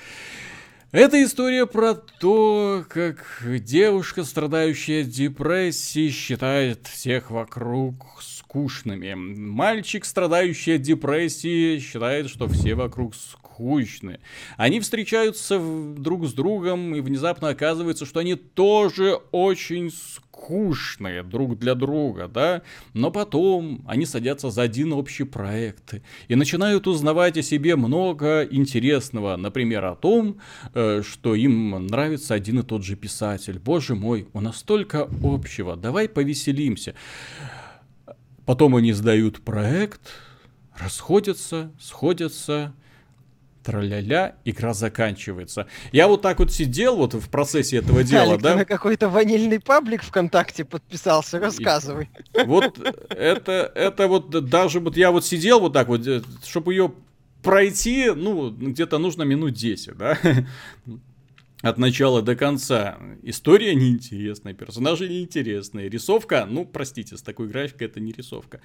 Это история про то, как девушка, страдающая депрессией, считает всех вокруг скучными. Мальчик, страдающий от депрессии, считает, что все вокруг скучные скучны. Они встречаются друг с другом, и внезапно оказывается, что они тоже очень скучные друг для друга, да, но потом они садятся за один общий проект и начинают узнавать о себе много интересного, например, о том, э, что им нравится один и тот же писатель. Боже мой, у нас столько общего, давай повеселимся. Потом они сдают проект, расходятся, сходятся, тра-ля-ля, игра заканчивается. Я вот так вот сидел вот в процессе этого дела, Алик, да? на какой-то ванильный паблик ВКонтакте подписался, рассказывай. И, вот это, это вот даже вот я вот сидел вот так вот, э, чтобы ее пройти, ну, где-то нужно минут 10, да? от начала до конца. История неинтересная, персонажи неинтересные, рисовка, ну, простите, с такой графикой это не рисовка.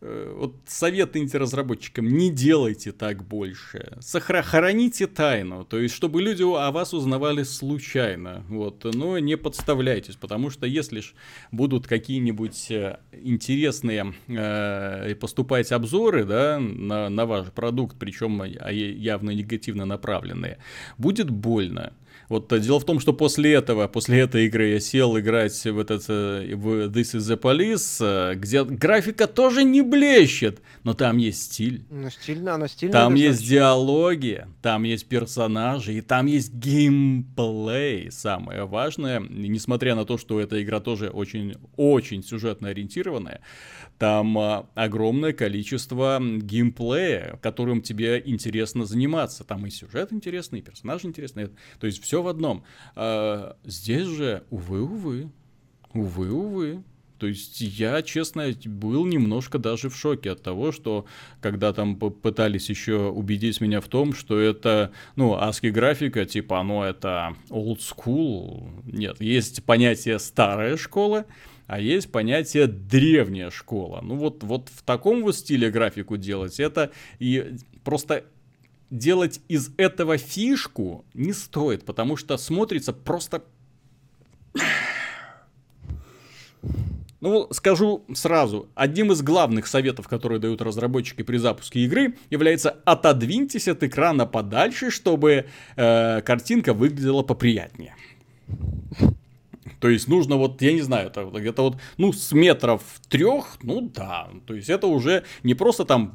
Вот совет разработчикам, не делайте так больше. Сохраните тайну, то есть, чтобы люди о вас узнавали случайно, вот, но не подставляйтесь, потому что если ж будут какие-нибудь э, интересные э, поступать обзоры, да, на, на ваш продукт, причем явно негативно направленные, будет больно. Вот э, дело в том, что после этого, после этой игры я сел играть в этот э, в This is the Police, э, где графика тоже не блещет, но там есть стиль. Ну, стильно, она стильная. Там есть диалоги, там есть персонажи, и там есть геймплей. Самое важное, несмотря на то, что эта игра тоже очень-очень сюжетно ориентированная, там а, огромное количество геймплея, которым тебе интересно заниматься. Там и сюжет интересный, и персонаж интересный. То есть все в одном. А, здесь же, увы, увы, увы, увы. То есть я, честно, был немножко даже в шоке от того, что когда там пытались еще убедить меня в том, что это, ну, ASCII графика, типа, оно это old school. Нет, есть понятие старая школа, а есть понятие древняя школа. Ну вот, вот в таком вот стиле графику делать, это и просто делать из этого фишку не стоит, потому что смотрится просто... Ну, скажу сразу, одним из главных советов, которые дают разработчики при запуске игры, является отодвиньтесь от экрана подальше, чтобы э, картинка выглядела поприятнее. То есть нужно вот, я не знаю, это где-то вот, ну, с метров трех, ну да. То есть это уже не просто там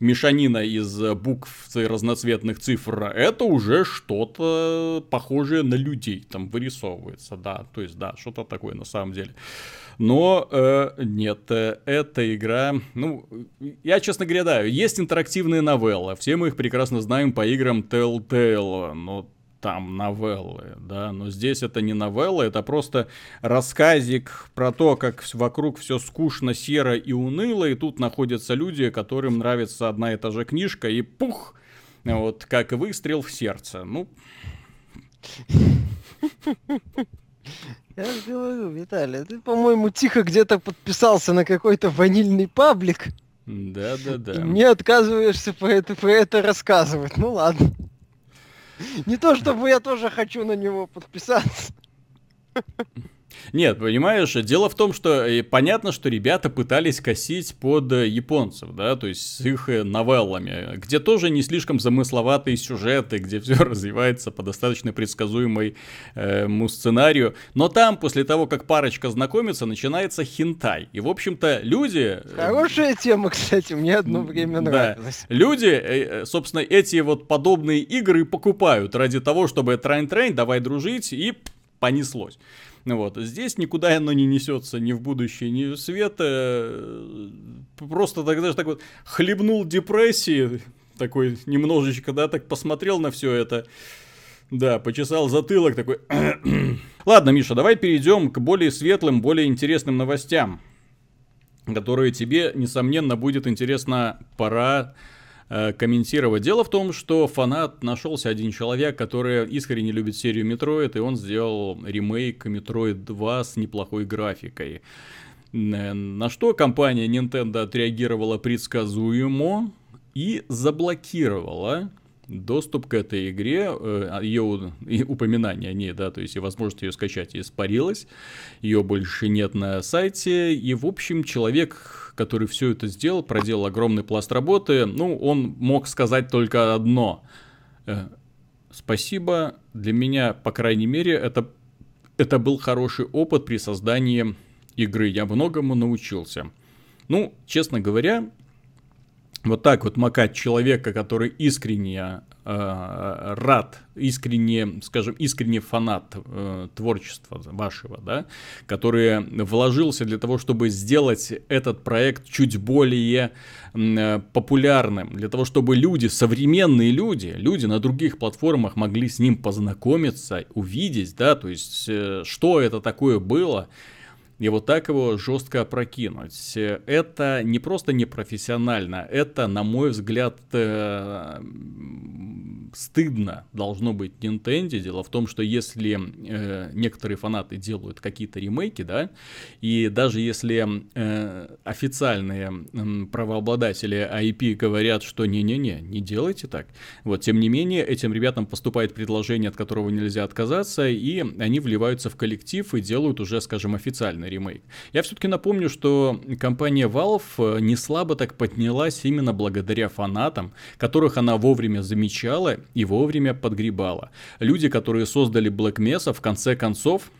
мешанина из букв и разноцветных цифр, это уже что-то похожее на людей там вырисовывается, да. То есть, да, что-то такое на самом деле. Но э, нет, э, эта игра, ну, я честно говоря, да, есть интерактивные новеллы, все мы их прекрасно знаем по играм Telltale, но там новеллы, да, но здесь это не новелла, это просто рассказик про то, как вокруг все скучно, серо и уныло, и тут находятся люди, которым нравится одна и та же книжка, и пух, вот, как выстрел в сердце, ну... Я же говорю, Виталий, ты, по-моему, тихо где-то подписался на какой-то ванильный паблик. Да-да-да. И мне отказываешься про это, про это рассказывать. Ну ладно. Не то, чтобы я тоже хочу на него подписаться. (laughs) Нет, понимаешь, дело в том, что э, понятно, что ребята пытались косить под э, японцев, да, то есть с их э, новеллами, где тоже не слишком замысловатые сюжеты, где все (laughs) развивается по достаточно предсказуемому э, сценарию. Но там, после того, как парочка знакомится, начинается хинтай. И, в общем-то, люди... Хорошая тема, кстати, мне одно время нравилось. Да. Люди, собственно, эти вот подобные игры покупают ради того, чтобы трайн-трайн, давай дружить, и понеслось. Ну вот, здесь никуда оно не несется ни в будущее, ни в свет. Э, просто тогда же так вот хлебнул депрессии, такой немножечко, да, так посмотрел на все это. Да, почесал затылок такой. (clears throat) Ладно, Миша, давай перейдем к более светлым, более интересным новостям, которые тебе, несомненно, будет интересно пора комментировать. Дело в том, что фанат нашелся один человек, который искренне любит серию Metroid, и он сделал ремейк Metroid 2 с неплохой графикой. Э, на что компания Nintendo отреагировала предсказуемо и заблокировала доступ к этой игре, э, ее упоминание о ней, да, то есть и возможность ее скачать испарилась, ее больше нет на сайте, и в общем человек, который все это сделал, проделал огромный пласт работы, ну, он мог сказать только одно. Э, спасибо, для меня, по крайней мере, это, это был хороший опыт при создании игры, я многому научился. Ну, честно говоря, вот так вот макать человека, который искренне рад, искренне, скажем, искренне фанат э, творчества вашего, да, который вложился для того, чтобы сделать этот проект чуть более э, популярным, для того, чтобы люди, современные люди, люди на других платформах могли с ним познакомиться, увидеть, да, то есть, э, что это такое было, и вот так его жестко опрокинуть. Это не просто непрофессионально, это, на мой взгляд, э, стыдно должно быть Nintendo. Дело в том, что если э, некоторые фанаты делают какие-то ремейки, да, и даже если э, официальные э, правообладатели IP говорят, что не-не-не, не делайте так, вот, тем не менее, этим ребятам поступает предложение, от которого нельзя отказаться, и они вливаются в коллектив и делают уже, скажем, официальный ремейк. Я все-таки напомню, что компания Valve э, не слабо так поднялась именно благодаря фанатам, которых она вовремя замечала и вовремя подгребала. Люди, которые создали Black Mesa, в конце концов,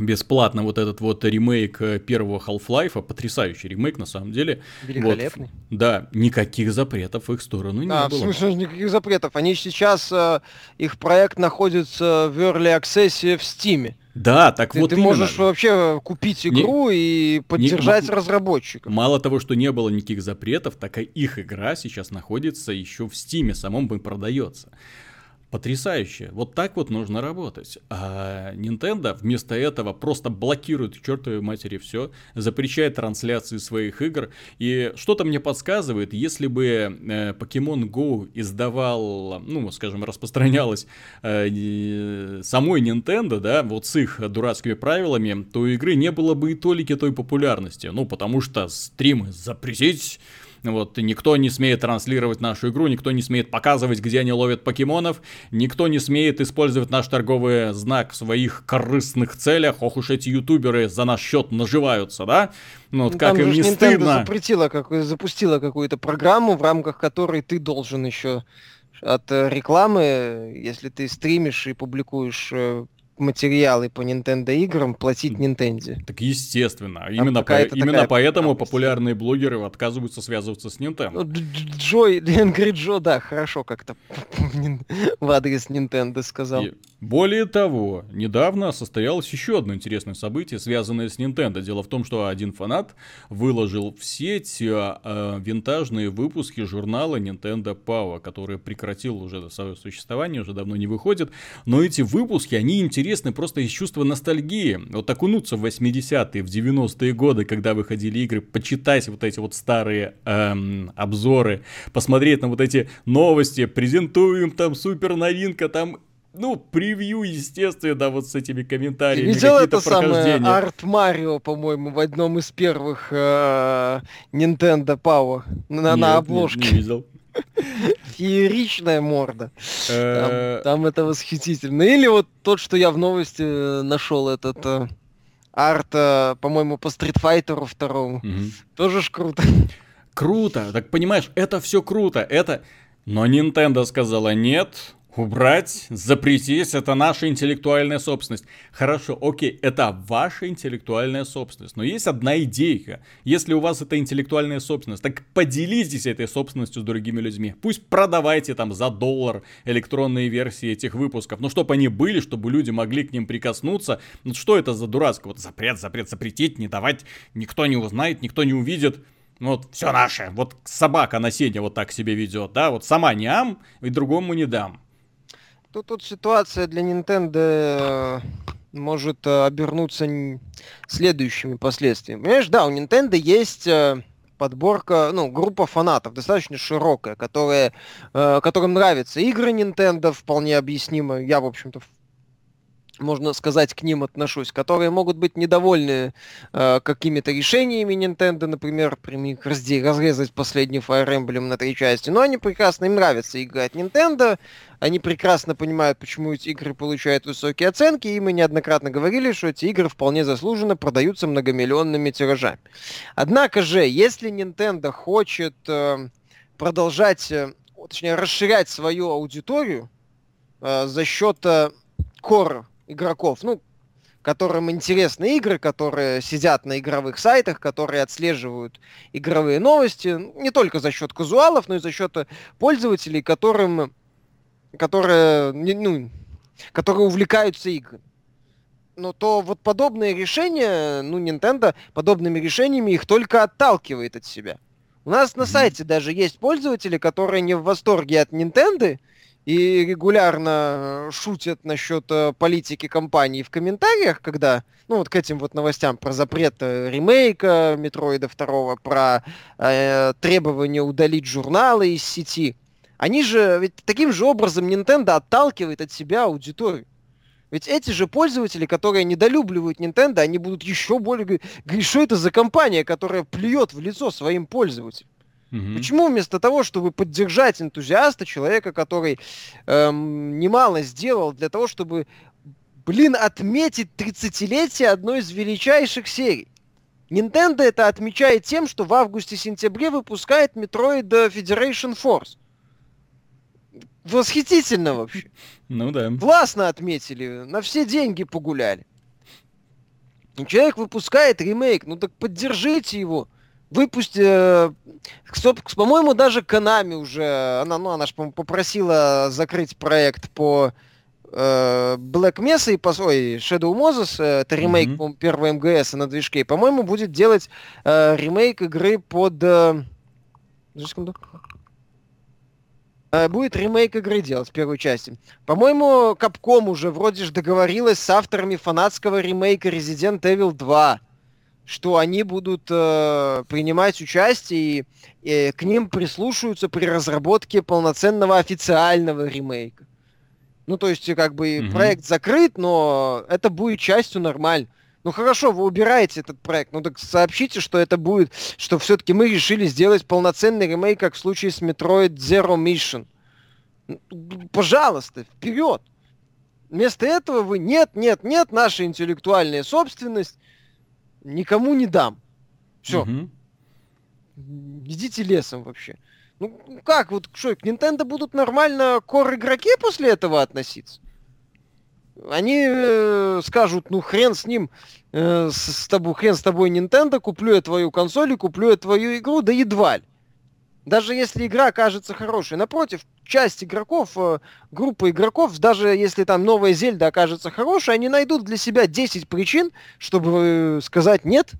бесплатно вот этот вот ремейк э, первого Half-Life, потрясающий ремейк на самом деле. Великолепный. Вот, да, никаких запретов в их сторону не а, было. в смысле никаких запретов? Они сейчас, э, их проект находится в Early Access в Steam. Да, так ты, вот Ты именно. можешь вообще купить игру не, и поддержать не, разработчиков. Мало того, что не было никаких запретов, так и их игра сейчас находится еще в Стиме самом и продается. Потрясающе. Вот так вот нужно работать. А Nintendo вместо этого просто блокирует к чертовой матери все, запрещает трансляции своих игр. И что-то мне подсказывает, если бы э, Pokemon Go издавал, ну, скажем, распространялась э, самой Nintendo, да, вот с их дурацкими правилами, то у игры не было бы и толики той популярности. Ну, потому что стримы запретить вот, никто не смеет транслировать нашу игру, никто не смеет показывать, где они ловят покемонов, никто не смеет использовать наш торговый знак в своих корыстных целях. Ох уж эти ютуберы за наш счет наживаются, да? Ну, вот ну, как им не Nintendo стыдно. запретила, как, запустила какую-то программу, в рамках которой ты должен еще от э, рекламы, если ты стримишь и публикуешь э, материалы по Nintendo играм платить Nintendo. Так естественно. Там именно, по, именно поэтому популярные блогеры отказываются связываться с Nintendo. Ну, Джой, (laughs) Angry Джо, да, хорошо как-то (laughs) в адрес Nintendo сказал. И более того, недавно состоялось еще одно интересное событие, связанное с Nintendo. Дело в том, что один фанат выложил в сеть э, э, винтажные выпуски журнала Nintendo Power, который прекратил уже свое существование, уже давно не выходит. Но эти выпуски, они интересны просто из чувства ностальгии. Вот окунуться в 80-е, в 90-е годы, когда выходили игры, почитать вот эти вот старые эм, обзоры, посмотреть на вот эти новости, презентуем там супер новинка, там ну, превью, естественно, да, вот с этими комментариями. Ты видел это самое Арт Марио, по-моему, в одном из первых э, Nintendo Power на, нет, на обложке? Нет, не видел. Фееричная морда. Там, э, там это восхитительно. Или вот тот, что я в новости э, нашел, этот... Э, арт, по-моему, по стритфайтеру второму. Тоже ж круто. Круто, так понимаешь, это все круто, это... Но Nintendo сказала нет, убрать, запретить, это наша интеллектуальная собственность. Хорошо, окей, это ваша интеллектуальная собственность, но есть одна идейка. Если у вас это интеллектуальная собственность, так поделитесь этой собственностью с другими людьми. Пусть продавайте там за доллар электронные версии этих выпусков, но чтобы они были, чтобы люди могли к ним прикоснуться. Ну что это за дурацкое? Вот запрет, запрет, запретить, не давать, никто не узнает, никто не увидит. Ну Вот, все наше. Вот собака на сене вот так себя ведет, да? Вот сама не ам, и другому не дам. Тут, тут ситуация для Nintendo э, может э, обернуться следующими последствиями. Понимаешь, да, у Nintendo есть э, подборка, ну, группа фанатов, достаточно широкая, которая, э, которым нравятся игры Nintendo, вполне объяснимо. Я, в общем-то, можно сказать, к ним отношусь, которые могут быть недовольны э, какими-то решениями Nintendo, например, прими- разде- разрезать последний Fire Emblem на три части, но они прекрасно, им нравится играть Nintendo, они прекрасно понимают, почему эти игры получают высокие оценки, и мы неоднократно говорили, что эти игры вполне заслуженно продаются многомиллионными тиражами. Однако же, если Nintendo хочет э, продолжать, э, точнее, расширять свою аудиторию э, за счет э, core игроков, ну, которым интересны игры, которые сидят на игровых сайтах, которые отслеживают игровые новости, ну, не только за счет казуалов, но и за счет э, пользователей, которым, которые, ну, которые увлекаются играми. Но то вот подобные решения, ну, Nintendo подобными решениями их только отталкивает от себя. У нас на сайте даже есть пользователи, которые не в восторге от Nintendo и регулярно э, шутят насчет э, политики компании в комментариях, когда, ну, вот к этим вот новостям про запрет э, ремейка Метроида 2, про э, требование удалить журналы из сети. Они же, ведь таким же образом Nintendo отталкивает от себя аудиторию. Ведь эти же пользователи, которые недолюбливают Nintendo, они будут еще более говорить, «Говорит, что это за компания, которая плюет в лицо своим пользователям. Мгм. Почему вместо того, чтобы поддержать энтузиаста, человека, который эм, немало сделал для того, чтобы, блин, отметить 30-летие одной из величайших серий? Nintendo это отмечает тем, что в августе-сентябре выпускает Metroid Federation Force. Восхитительно вообще. (laughs) Ну да. Классно отметили, на все деньги погуляли. Человек выпускает ремейк, ну так поддержите его. Выпусти, э, по-моему, даже Konami уже, она, ну, она же, по-моему, попросила закрыть проект по э, Black Mesa и по ой, Shadow Moses, э, это ремейк, Мгм. по-моему, первого МГС на движке, по-моему, будет делать э, ремейк игры под... э, секунду. Э, будет ремейк игры делать, первой части. По-моему, Capcom уже вроде же договорилась с авторами фанатского ремейка Resident Evil 2, что они будут э, принимать участие и, и к ним прислушаются при разработке полноценного официального ремейка. Ну, то есть, как бы Мгм. проект закрыт, но это будет частью нормально. Ну хорошо, вы убираете этот проект, ну так сообщите, что это будет, что все-таки мы решили сделать полноценный ремейк, как в случае с Metroid Zero Mission. Ну, Пожалуйста, вперед! Вместо этого вы нет, нет, нет, наша интеллектуальная собственность никому не дам. Все, Мгм. идите лесом вообще. Ну как, вот что, к Nintendo будут нормально кор игроки после этого относиться? Они э, скажут, ну хрен с ним, э, с, с тобой, хрен с тобой Nintendo, куплю я твою консоль и куплю я твою игру, да едва ли. Даже если игра окажется хорошей. Напротив, часть игроков, э, группа игроков, даже если там новая Зельда окажется хорошей, они найдут для себя 10 причин, чтобы э, сказать нет,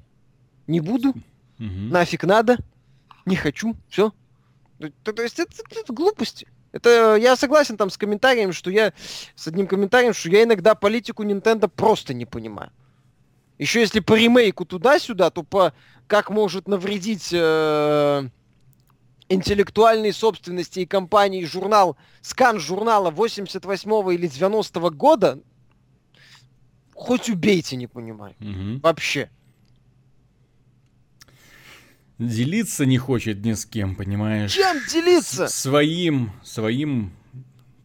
не буду, Мгм. нафиг надо, не хочу, все. То, то есть это, это глупости. Это я согласен там с комментарием, что я с одним комментарием, что я иногда политику Nintendo просто не понимаю. Еще если по ремейку туда-сюда, то по как может навредить э, интеллектуальной собственности и компании журнал, скан журнала 88 или 90 года, хоть убейте, не понимаю. Мгм. Вообще. Делиться не хочет ни с кем, понимаешь? Чем делиться? С- Своим, своим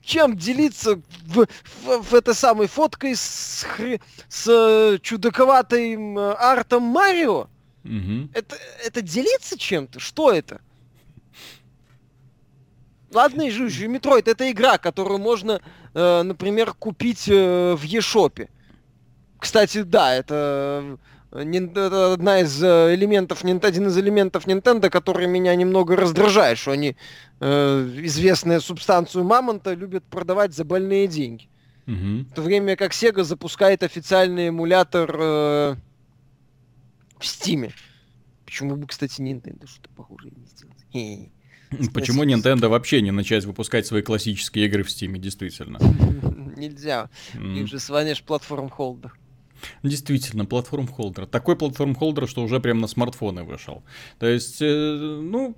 чем делиться в, в, в этой самой фоткой с, хри, с э, чудаковатым э, артом Марио? Угу. Это, это делиться чем-то? Что это? Ладно, и же Метроид это игра, которую можно, э, например, купить э, в eShop е. Кстати, да, это, э, это одна из э, элементов, один из элементов Nintendo, который меня немного раздражает, что они э, известную субстанцию мамонта любят продавать за больные деньги. Угу. В то время как Sega запускает официальный эмулятор э, в Стиме. Почему бы, кстати, Nintendo что-то похожее не сделать? Почему Nintendo вообще не начать выпускать свои классические игры в Steam, действительно? (laughs) Нельзя. Их же сванешь платформ-холдер. Действительно, платформ-холдер. Такой платформ-холдер, что уже прям на смартфоны вышел. То есть, э, ну...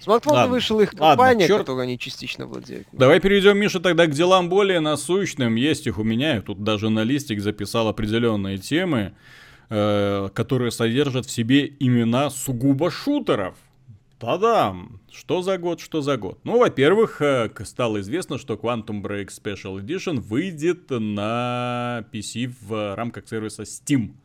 Смартфон Ладно. вышел их компания, Ладно, черт. которую они частично владеют. Давай перейдем, Миша, тогда к делам более насущным. Есть их у меня. Я тут даже на листик записал определенные темы, э, которые содержат в себе имена сугубо шутеров. Та-дам! Что за год, что за год? Ну, во-первых, э, стало известно, что Quantum Break Special Edition выйдет на PC в рамках сервиса Steam.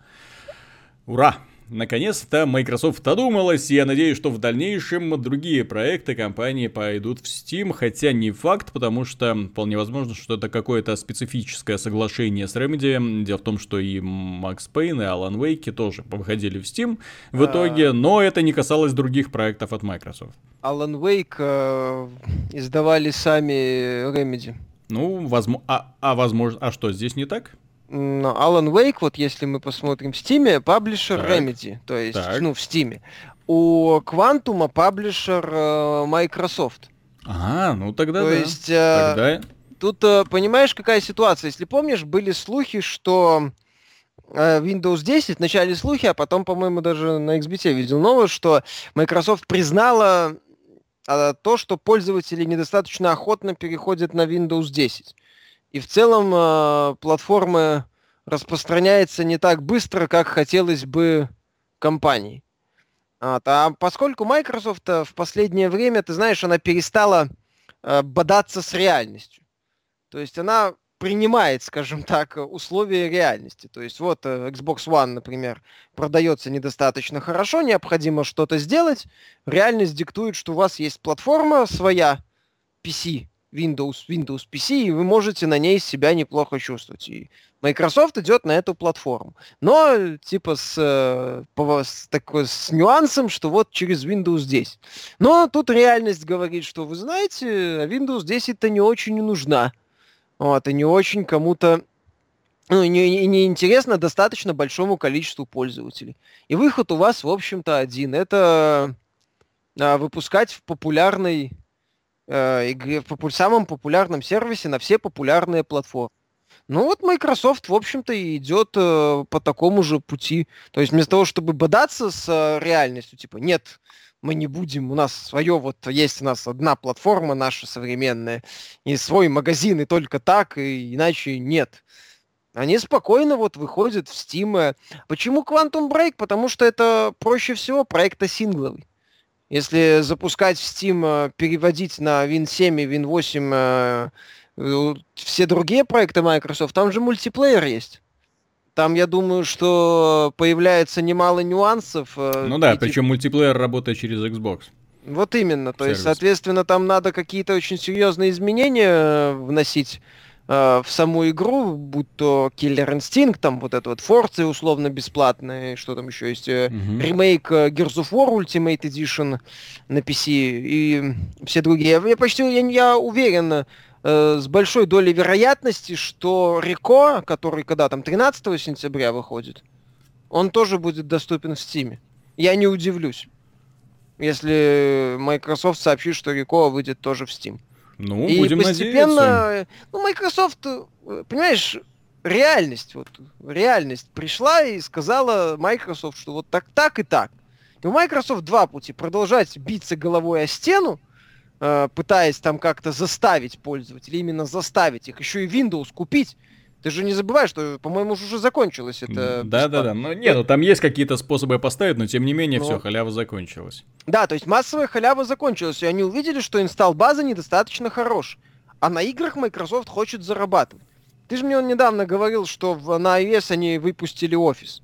Ура! Наконец-то Microsoft додумалась, и я надеюсь, что в дальнейшем другие проекты компании пойдут в Steam, хотя не факт, потому что вполне возможно, что это какое-то специфическое соглашение с Remedy. Дело в том, что и Max Payne, и Alan Wake тоже выходили в Steam в а. итоге, но это не касалось других проектов от Microsoft. Alan Wake э, издавали сами Remedy. Ну, возможно, а, а возможно, а что, здесь не так? Но Alan Wake, вот если мы посмотрим в Steam, паблишер Remedy, то есть, так. ну, в Steam. У Quantum паблишер э, Microsoft. Ага, ну тогда То да. есть, э, тогда... тут, э, понимаешь, какая ситуация? Если помнишь, были слухи, что Windows 10, вначале слухи, а потом, по-моему, даже на XBT видел новость, что Microsoft признала то, что пользователи недостаточно охотно переходят на Windows 10. И в целом э, платформа распространяется не так быстро, как хотелось бы компании. Вот. А поскольку Microsoft в последнее время, ты знаешь, она перестала э, бодаться с реальностью. То есть она принимает, скажем так, условия реальности. То есть вот э, Xbox One, например, продается недостаточно хорошо, необходимо что-то сделать. Реальность диктует, что у вас есть платформа своя, PC, Windows, Windows PC, и вы можете на ней себя неплохо чувствовать. И Microsoft идет на эту платформу. Но типа с, э, с, такой, с нюансом, что вот через Windows 10. Но тут реальность говорит, что вы знаете, Windows 10-то не очень нужна. Вот, и не очень кому-то ну, не, не интересно достаточно большому количеству пользователей. И выход у вас, в общем-то, один. Это а, выпускать в популярной э, игре, в самом популярном сервисе на все популярные платформы. Ну вот Microsoft, в общем-то, идет э, по такому же пути. То есть вместо того, чтобы бодаться с э, реальностью, типа, нет, мы не будем, у нас свое, вот есть у нас одна платформа наша современная, и свой магазин, и только так, и иначе нет. Они спокойно вот выходят в Steam. Почему Quantum Break? Потому что это проще всего проекта сингловый. Если запускать в Steam, э, переводить на Win 7 и Win 8 э, э, все другие проекты Microsoft, там же мультиплеер есть. Там, я думаю, что появляется немало нюансов. Ну да, причем мультиплеер работает через Xbox. Вот именно. То Сервис. есть, соответственно, там надо какие-то очень серьезные изменения вносить Э, в саму игру, будь то Killer Instinct, там вот это вот Forza условно бесплатный, что там еще есть, mm-hmm. ремейк э, Gears of War Ultimate Edition на PC и все другие. Я почти, я, я уверен, э, с большой долей вероятности, что Реко, который когда там 13 сентября выходит, он тоже будет доступен в Steam. Я не удивлюсь, если Microsoft сообщит, что Реко выйдет тоже в Steam. Ну, и будем постепенно, надеяться. ну, Microsoft, э, понимаешь, реальность, вот, реальность пришла и сказала Microsoft, что вот так, так и так. И у Microsoft два пути. Продолжать биться головой о стену, э, пытаясь там как-то заставить пользователей, именно заставить их, еще и Windows купить, ты же не забывай, что, по-моему, уже закончилось это. Да, да, да. Ну нет, ну там есть какие-то способы поставить, но тем не менее но... все, халява закончилась. Да, то есть массовая халява закончилась, и они увидели, что инсталл базы недостаточно хорош. А на играх Microsoft хочет зарабатывать. Ты же мне недавно говорил, что на iOS они выпустили офис.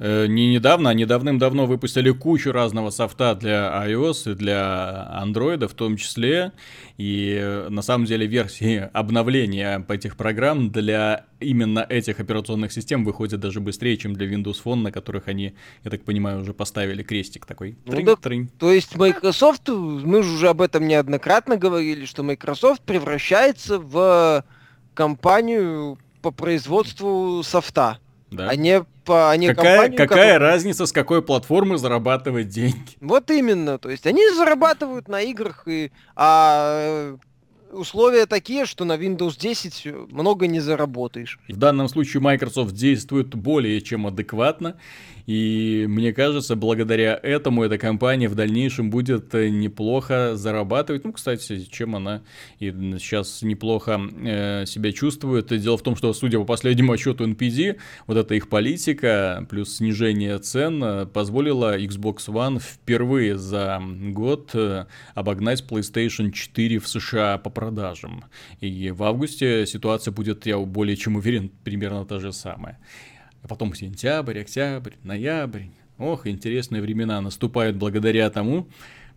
Э, не недавно, а давным-давно выпустили кучу разного софта для iOS и для Android в том числе. И э, на самом деле версии (laughs) обновления этих программ для именно этих операционных систем выходят даже быстрее, чем для Windows Phone, на которых они, я так понимаю, уже поставили крестик такой. Ну, трынь, да, трынь. То есть Microsoft, мы же уже об этом неоднократно говорили, что Microsoft превращается в компанию по производству софта. Да. А не по а не какая, компанию, какая которая... разница, с какой платформы зарабатывать деньги? Вот именно. То есть они зарабатывают на играх, и, а условия такие, что на Windows 10 много не заработаешь. В данном случае Microsoft действует более чем адекватно, и мне кажется, благодаря этому эта компания в дальнейшем будет э, неплохо зарабатывать. Ну, кстати, чем она и сейчас неплохо э, себя чувствует. Дело в том, что, судя по последнему отчету NPD, вот эта их политика плюс снижение цен э, позволила Xbox One впервые за год э, обогнать PlayStation 4 в США по продажам. И в августе ситуация будет, я более чем уверен, примерно та же самая а потом сентябрь, октябрь, ноябрь. Ох, интересные времена наступают благодаря тому,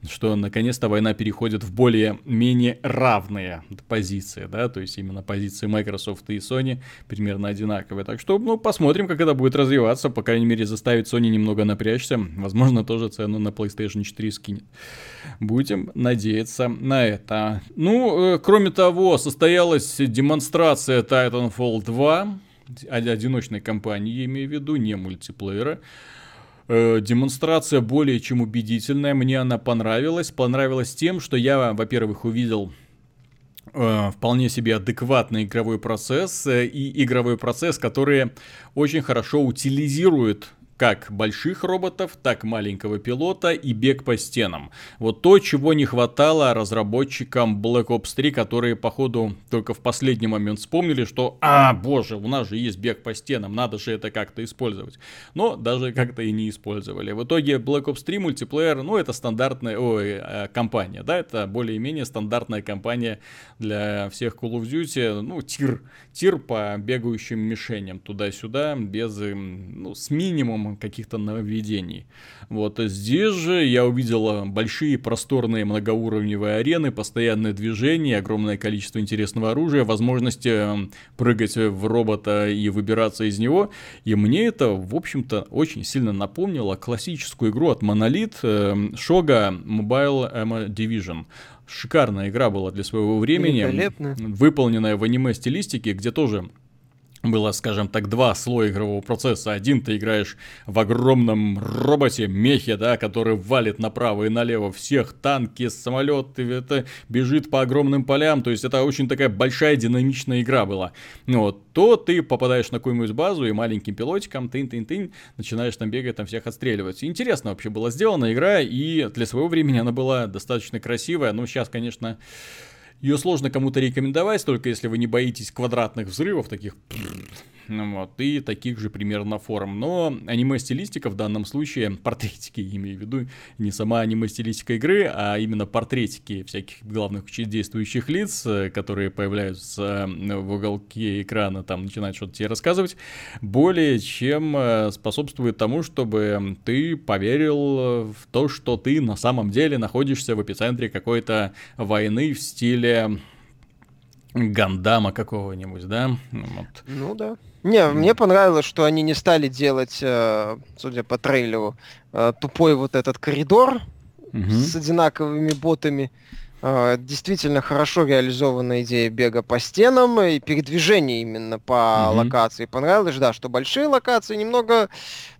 что наконец-то война переходит в более-менее равные позиции, да, то есть именно позиции Microsoft и Sony примерно одинаковые. Так что, ну, посмотрим, как это будет развиваться, по крайней мере, заставить Sony немного напрячься, возможно, тоже цену на PlayStation 4 скинет. Будем надеяться на это. Ну, э, кроме того, состоялась демонстрация Titanfall 2, одиночной кампании, имею в виду, не мультиплеера. Э, демонстрация более чем убедительная, мне она понравилась. Понравилась тем, что я, во-первых, увидел э, вполне себе адекватный игровой процесс э, и игровой процесс, который очень хорошо утилизирует как больших роботов, так маленького пилота и бег по стенам. Вот то, чего не хватало разработчикам Black Ops 3, которые, походу, только в последний момент вспомнили, что, а, боже, у нас же есть бег по стенам, надо же это как-то использовать. Но даже как-то и не использовали. В итоге Black Ops 3 мультиплеер, ну, это стандартная, ой, э, компания, да, это более-менее стандартная компания для всех Call of Duty, ну, тир, тир по бегающим мишеням туда-сюда, без, ну, с каких-то нововведений. Вот здесь же я увидел большие просторные многоуровневые арены, постоянное движение, огромное количество интересного оружия, возможности эм, прыгать в робота и выбираться из него. И мне это, в общем-то, очень сильно напомнило классическую игру от Monolith эм, Shoga Mobile Ammo Division. Шикарная игра была для своего времени, выполненная в аниме-стилистике, где тоже было, скажем так, два слоя игрового процесса. Один ты играешь в огромном роботе, мехе, да, который валит направо и налево всех, танки, самолеты, это бежит по огромным полям, то есть это очень такая большая динамичная игра была. Вот, то ты попадаешь на какую-нибудь базу и маленьким пилотиком тынь-тынь-тынь начинаешь там бегать, там всех отстреливать. Интересно вообще была сделана игра, и для своего времени она была достаточно красивая. Ну, сейчас, конечно, ее сложно кому-то рекомендовать, только если вы не боитесь квадратных взрывов, таких вот, и таких же примерно форм. Но аниме-стилистика в данном случае, (laughs) портретики, имею в виду, не сама аниме-стилистика игры, а именно портретики всяких главных действующих лиц, э, которые появляются в уголке экрана, там начинают что-то тебе рассказывать, более чем э, способствует тому, чтобы ты поверил в то, что ты на самом деле находишься в эпицентре какой-то войны в стиле Гандама какого-нибудь, да? Вот. Ну да. Не, мне понравилось, что они не стали делать, э, судя по трейлеру, э, тупой вот этот коридор угу. с одинаковыми ботами. Э, действительно хорошо реализованная идея бега по стенам и передвижения именно по угу. локации. Понравилось, да, что большие локации немного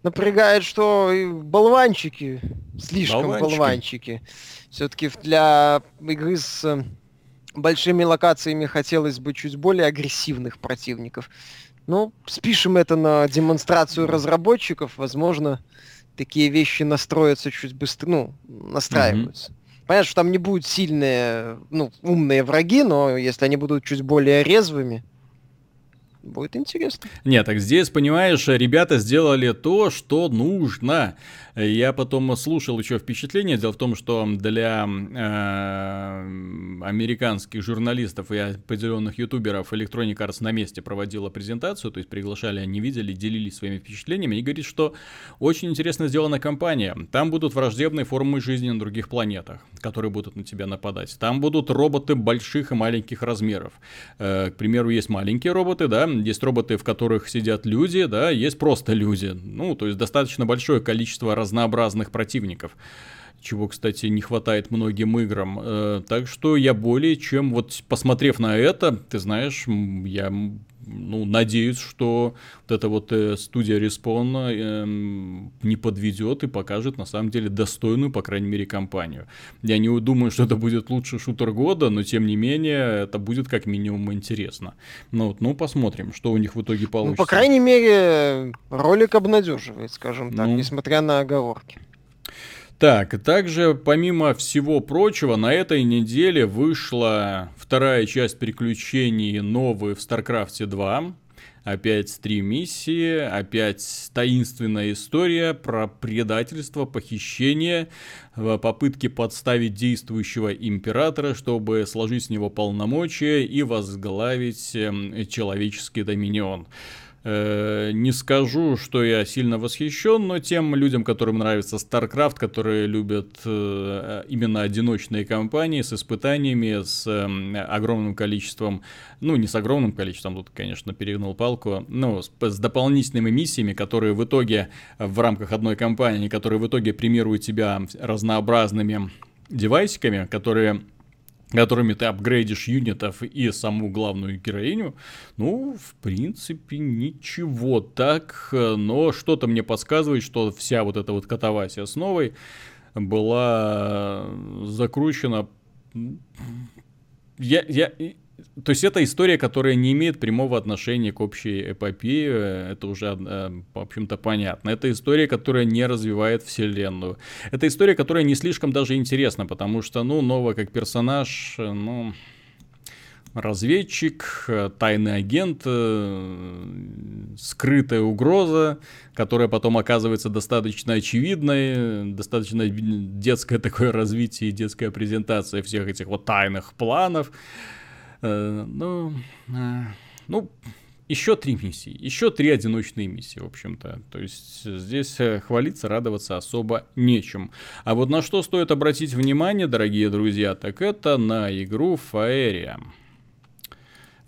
напрягает, что болванчики, слишком болванчики. болванчики. Все-таки для игры с большими локациями хотелось бы чуть более агрессивных противников. Ну, спишем это на демонстрацию разработчиков, возможно, такие вещи настроятся чуть быстрее, ну, настраиваются. Mm-hmm. Понятно, что там не будут сильные, ну, умные враги, но если они будут чуть более резвыми, будет интересно. Нет, так здесь, понимаешь, ребята сделали то, что нужно. Я потом слушал еще впечатление. Дело в том, что для э, американских журналистов и определенных ютуберов Electronic Arts на месте проводила презентацию, то есть приглашали, они видели, делились своими впечатлениями и говорит, что очень интересно сделана компания. Там будут враждебные формы жизни на других планетах, которые будут на тебя нападать. Там будут роботы больших и маленьких размеров. Э, к примеру, есть маленькие роботы, да, есть роботы, в которых сидят люди, да, есть просто люди. Ну, то есть достаточно большое количество разнообразных противников чего, кстати, не хватает многим играм. Э, так что я более чем, вот посмотрев на это, ты знаешь, я ну, надеюсь, что вот эта вот э, студия Respawn э, не подведет и покажет на самом деле достойную, по крайней мере, компанию. Я не думаю, что это будет лучший шутер года, но тем не менее это будет как минимум интересно. Ну, вот, ну посмотрим, что у них в итоге получится. Ну, по крайней мере, ролик обнадеживает, скажем так, ну, несмотря на оговорки. Так, также, помимо всего прочего, на этой неделе вышла вторая часть приключений новые в StarCraft 2. Опять три миссии, опять таинственная история про предательство, похищение, попытки подставить действующего императора, чтобы сложить с него полномочия и возглавить эм, человеческий доминион. Э, не скажу, что я сильно восхищен, но тем людям, которым нравится StarCraft, которые любят э, именно одиночные кампании с испытаниями, с э, огромным количеством, ну не с огромным количеством, тут, конечно, перегнул палку, но с, с дополнительными миссиями, которые в итоге в рамках одной кампании, которые в итоге премируют тебя разнообразными девайсиками, которые которыми ты апгрейдишь юнитов и саму главную героиню, ну, в принципе, ничего так, но что-то мне подсказывает, что вся вот эта вот катавасия с новой была закручена... Я, я, то есть это история, которая не имеет прямого отношения к общей эпопее, это уже, э, в общем-то, понятно. Это история, которая не развивает вселенную. Это история, которая не слишком даже интересна, потому что, ну, Нова как персонаж, ну, разведчик, тайный агент, э, скрытая угроза, которая потом оказывается достаточно очевидной, достаточно детское такое (laughs) развитие детская презентация всех этих вот тайных планов. Э, ну, э, ну, еще три миссии, еще три одиночные миссии, в общем-то. То есть здесь э, хвалиться, радоваться особо нечем. А вот на что стоит обратить внимание, дорогие друзья, так это на игру Фаэрия.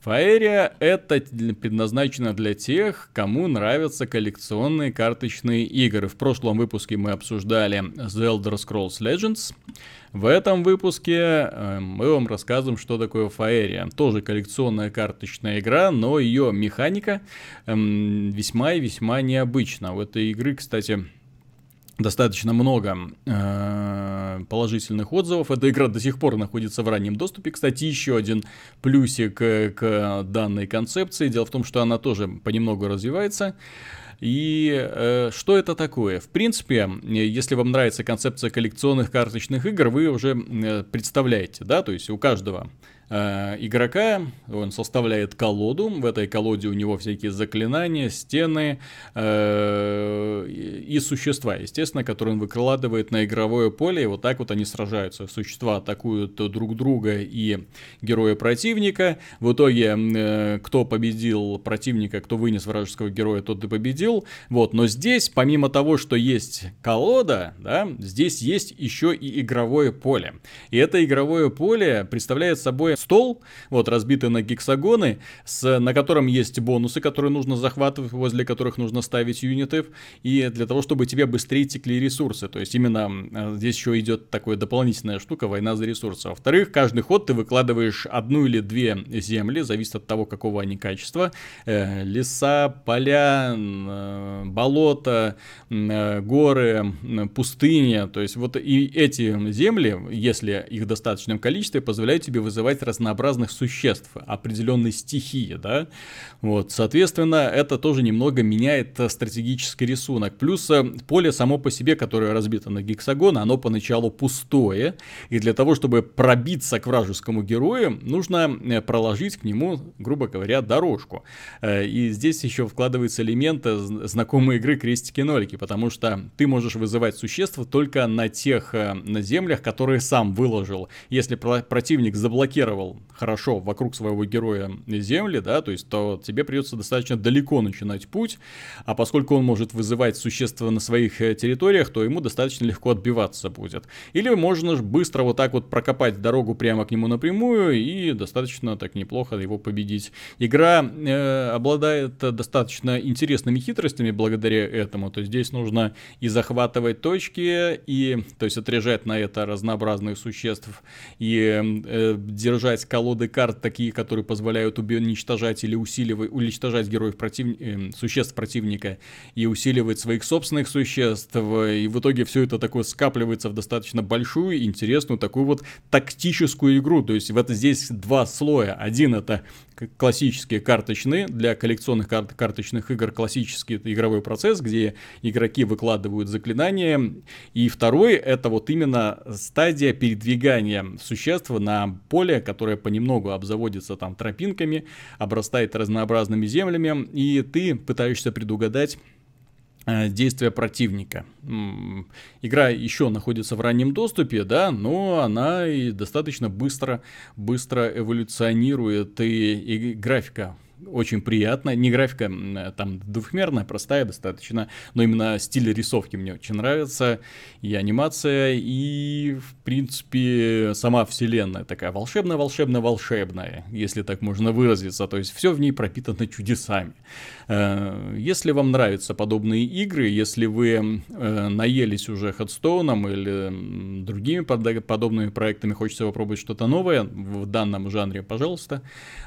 Фаэрия это предназначено для тех, кому нравятся коллекционные карточные игры. В прошлом выпуске мы обсуждали The Elder Scrolls Legends. В этом выпуске э, мы вам рассказываем, что такое Фаэрия. Тоже коллекционная карточная игра, но ее механика э, весьма и весьма необычна. У этой игры, кстати, достаточно много э, положительных отзывов. Эта игра до сих пор находится в раннем доступе. Кстати, еще один плюсик к, к данной концепции. Дело в том, что она тоже понемногу развивается. И э, что это такое? В принципе, если вам нравится концепция коллекционных карточных игр, вы уже э, представляете, да, то есть у каждого Э, игрока, он составляет колоду, в этой колоде у него всякие заклинания, стены э, и существа, естественно, которые он выкладывает на игровое поле, и вот так вот они сражаются. Существа атакуют друг друга и героя противника, в итоге э, кто победил противника, кто вынес вражеского героя, тот и победил, вот, но здесь, помимо того, что есть колода, да, здесь есть еще и игровое поле, и это игровое поле представляет собой стол, вот разбитый на гексагоны, с, на котором есть бонусы, которые нужно захватывать, возле которых нужно ставить юниты, и для того, чтобы тебе быстрее текли ресурсы. То есть именно э, здесь еще идет такая дополнительная штука, война за ресурсы. Во-вторых, каждый ход ты выкладываешь одну или две земли, зависит от того, какого они качества. Э, леса, поля, э, болота, э, горы, э, пустыни. То есть вот и эти земли, если их в достаточном количестве, позволяют тебе вызывать разнообразных существ определенной стихии, да. Вот, соответственно, это тоже немного меняет э, стратегический рисунок. Плюс э, поле само по себе, которое разбито на гексагон, оно поначалу пустое, и для того, чтобы пробиться к вражескому герою, нужно э, проложить к нему, грубо говоря, дорожку. И здесь еще вкладывается элемент знакомой игры крестики-нолики, потому что ты можешь вызывать существ только на тех на землях, которые сам выложил. Если противник заблокировал хорошо вокруг своего героя земли, да, то есть то тебе придется достаточно далеко начинать путь, а поскольку он может вызывать существа на своих э, территориях, то ему достаточно легко отбиваться будет. Или можно быстро вот так вот прокопать дорогу прямо к нему напрямую и достаточно так неплохо его победить. Игра э, обладает достаточно интересными хитростями благодаря этому, то есть здесь нужно и захватывать точки, и то есть отряжать на это разнообразных существ, и э, держать колоды карт такие, которые позволяют уничтожать или усиливать, уничтожать героев против... э, существ противника и усиливать своих собственных существ. И в итоге все это такое скапливается в достаточно большую, интересную, такую вот тактическую игру. То есть вот здесь два слоя. Один это классические карточные, для коллекционных карт, карточных игр классический игровой процесс, где игроки выкладывают заклинания. И второй это вот именно стадия передвигания существ на поле, которое понемногу обзаводится там тропинками, обрастает разнообразными землями, и ты пытаешься предугадать э, действия противника. Игра еще находится в раннем доступе, да, но она и достаточно быстро, быстро эволюционирует, и, и графика очень приятно. Не графика там двухмерная, простая достаточно, но именно стиль рисовки мне очень нравится, и анимация, и, в принципе, сама вселенная такая волшебная-волшебно-волшебная, если так можно выразиться. То есть все в ней пропитано чудесами. Э, если вам нравятся подобные игры, если вы э, наелись уже Ходстоуном или другими подобными проектами, хочется попробовать что-то новое в данном жанре, пожалуйста,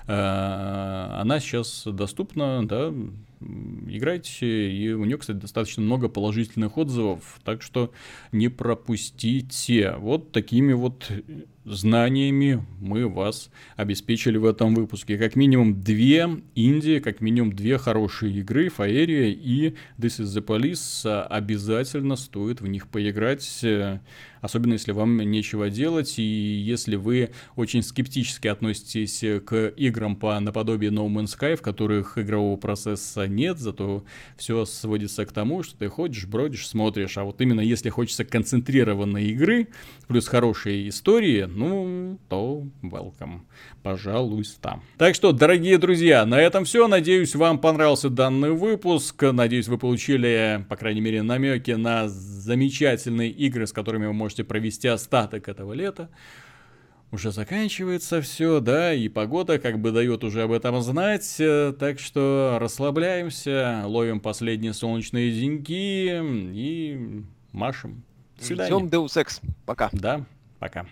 э, она сейчас доступна, да, играйте, и у нее, кстати, достаточно много положительных отзывов, так что не пропустите. Вот такими вот знаниями мы вас обеспечили в этом выпуске. Как минимум две инди, как минимум две хорошие игры, Фаерия и This is the Police. Обязательно стоит в них поиграть, особенно если вам нечего делать, и если вы очень скептически относитесь к играм по наподобие No Man's Sky, в которых игрового процесса нет, зато все сводится к тому, что ты ходишь, бродишь, смотришь. А вот именно если хочется концентрированной игры, плюс хорошие истории, ну, то welcome. Пожалуйста. Так что, дорогие друзья, на этом все. Надеюсь, вам понравился данный выпуск. Надеюсь, вы получили, по крайней мере, намеки на замечательные игры, с которыми вы можете провести остаток этого лета уже заканчивается все, да, и погода как бы дает уже об этом знать, так что расслабляемся, ловим последние солнечные деньки и машем. До свидания. Ждем Deus Ex. Пока. Да, пока.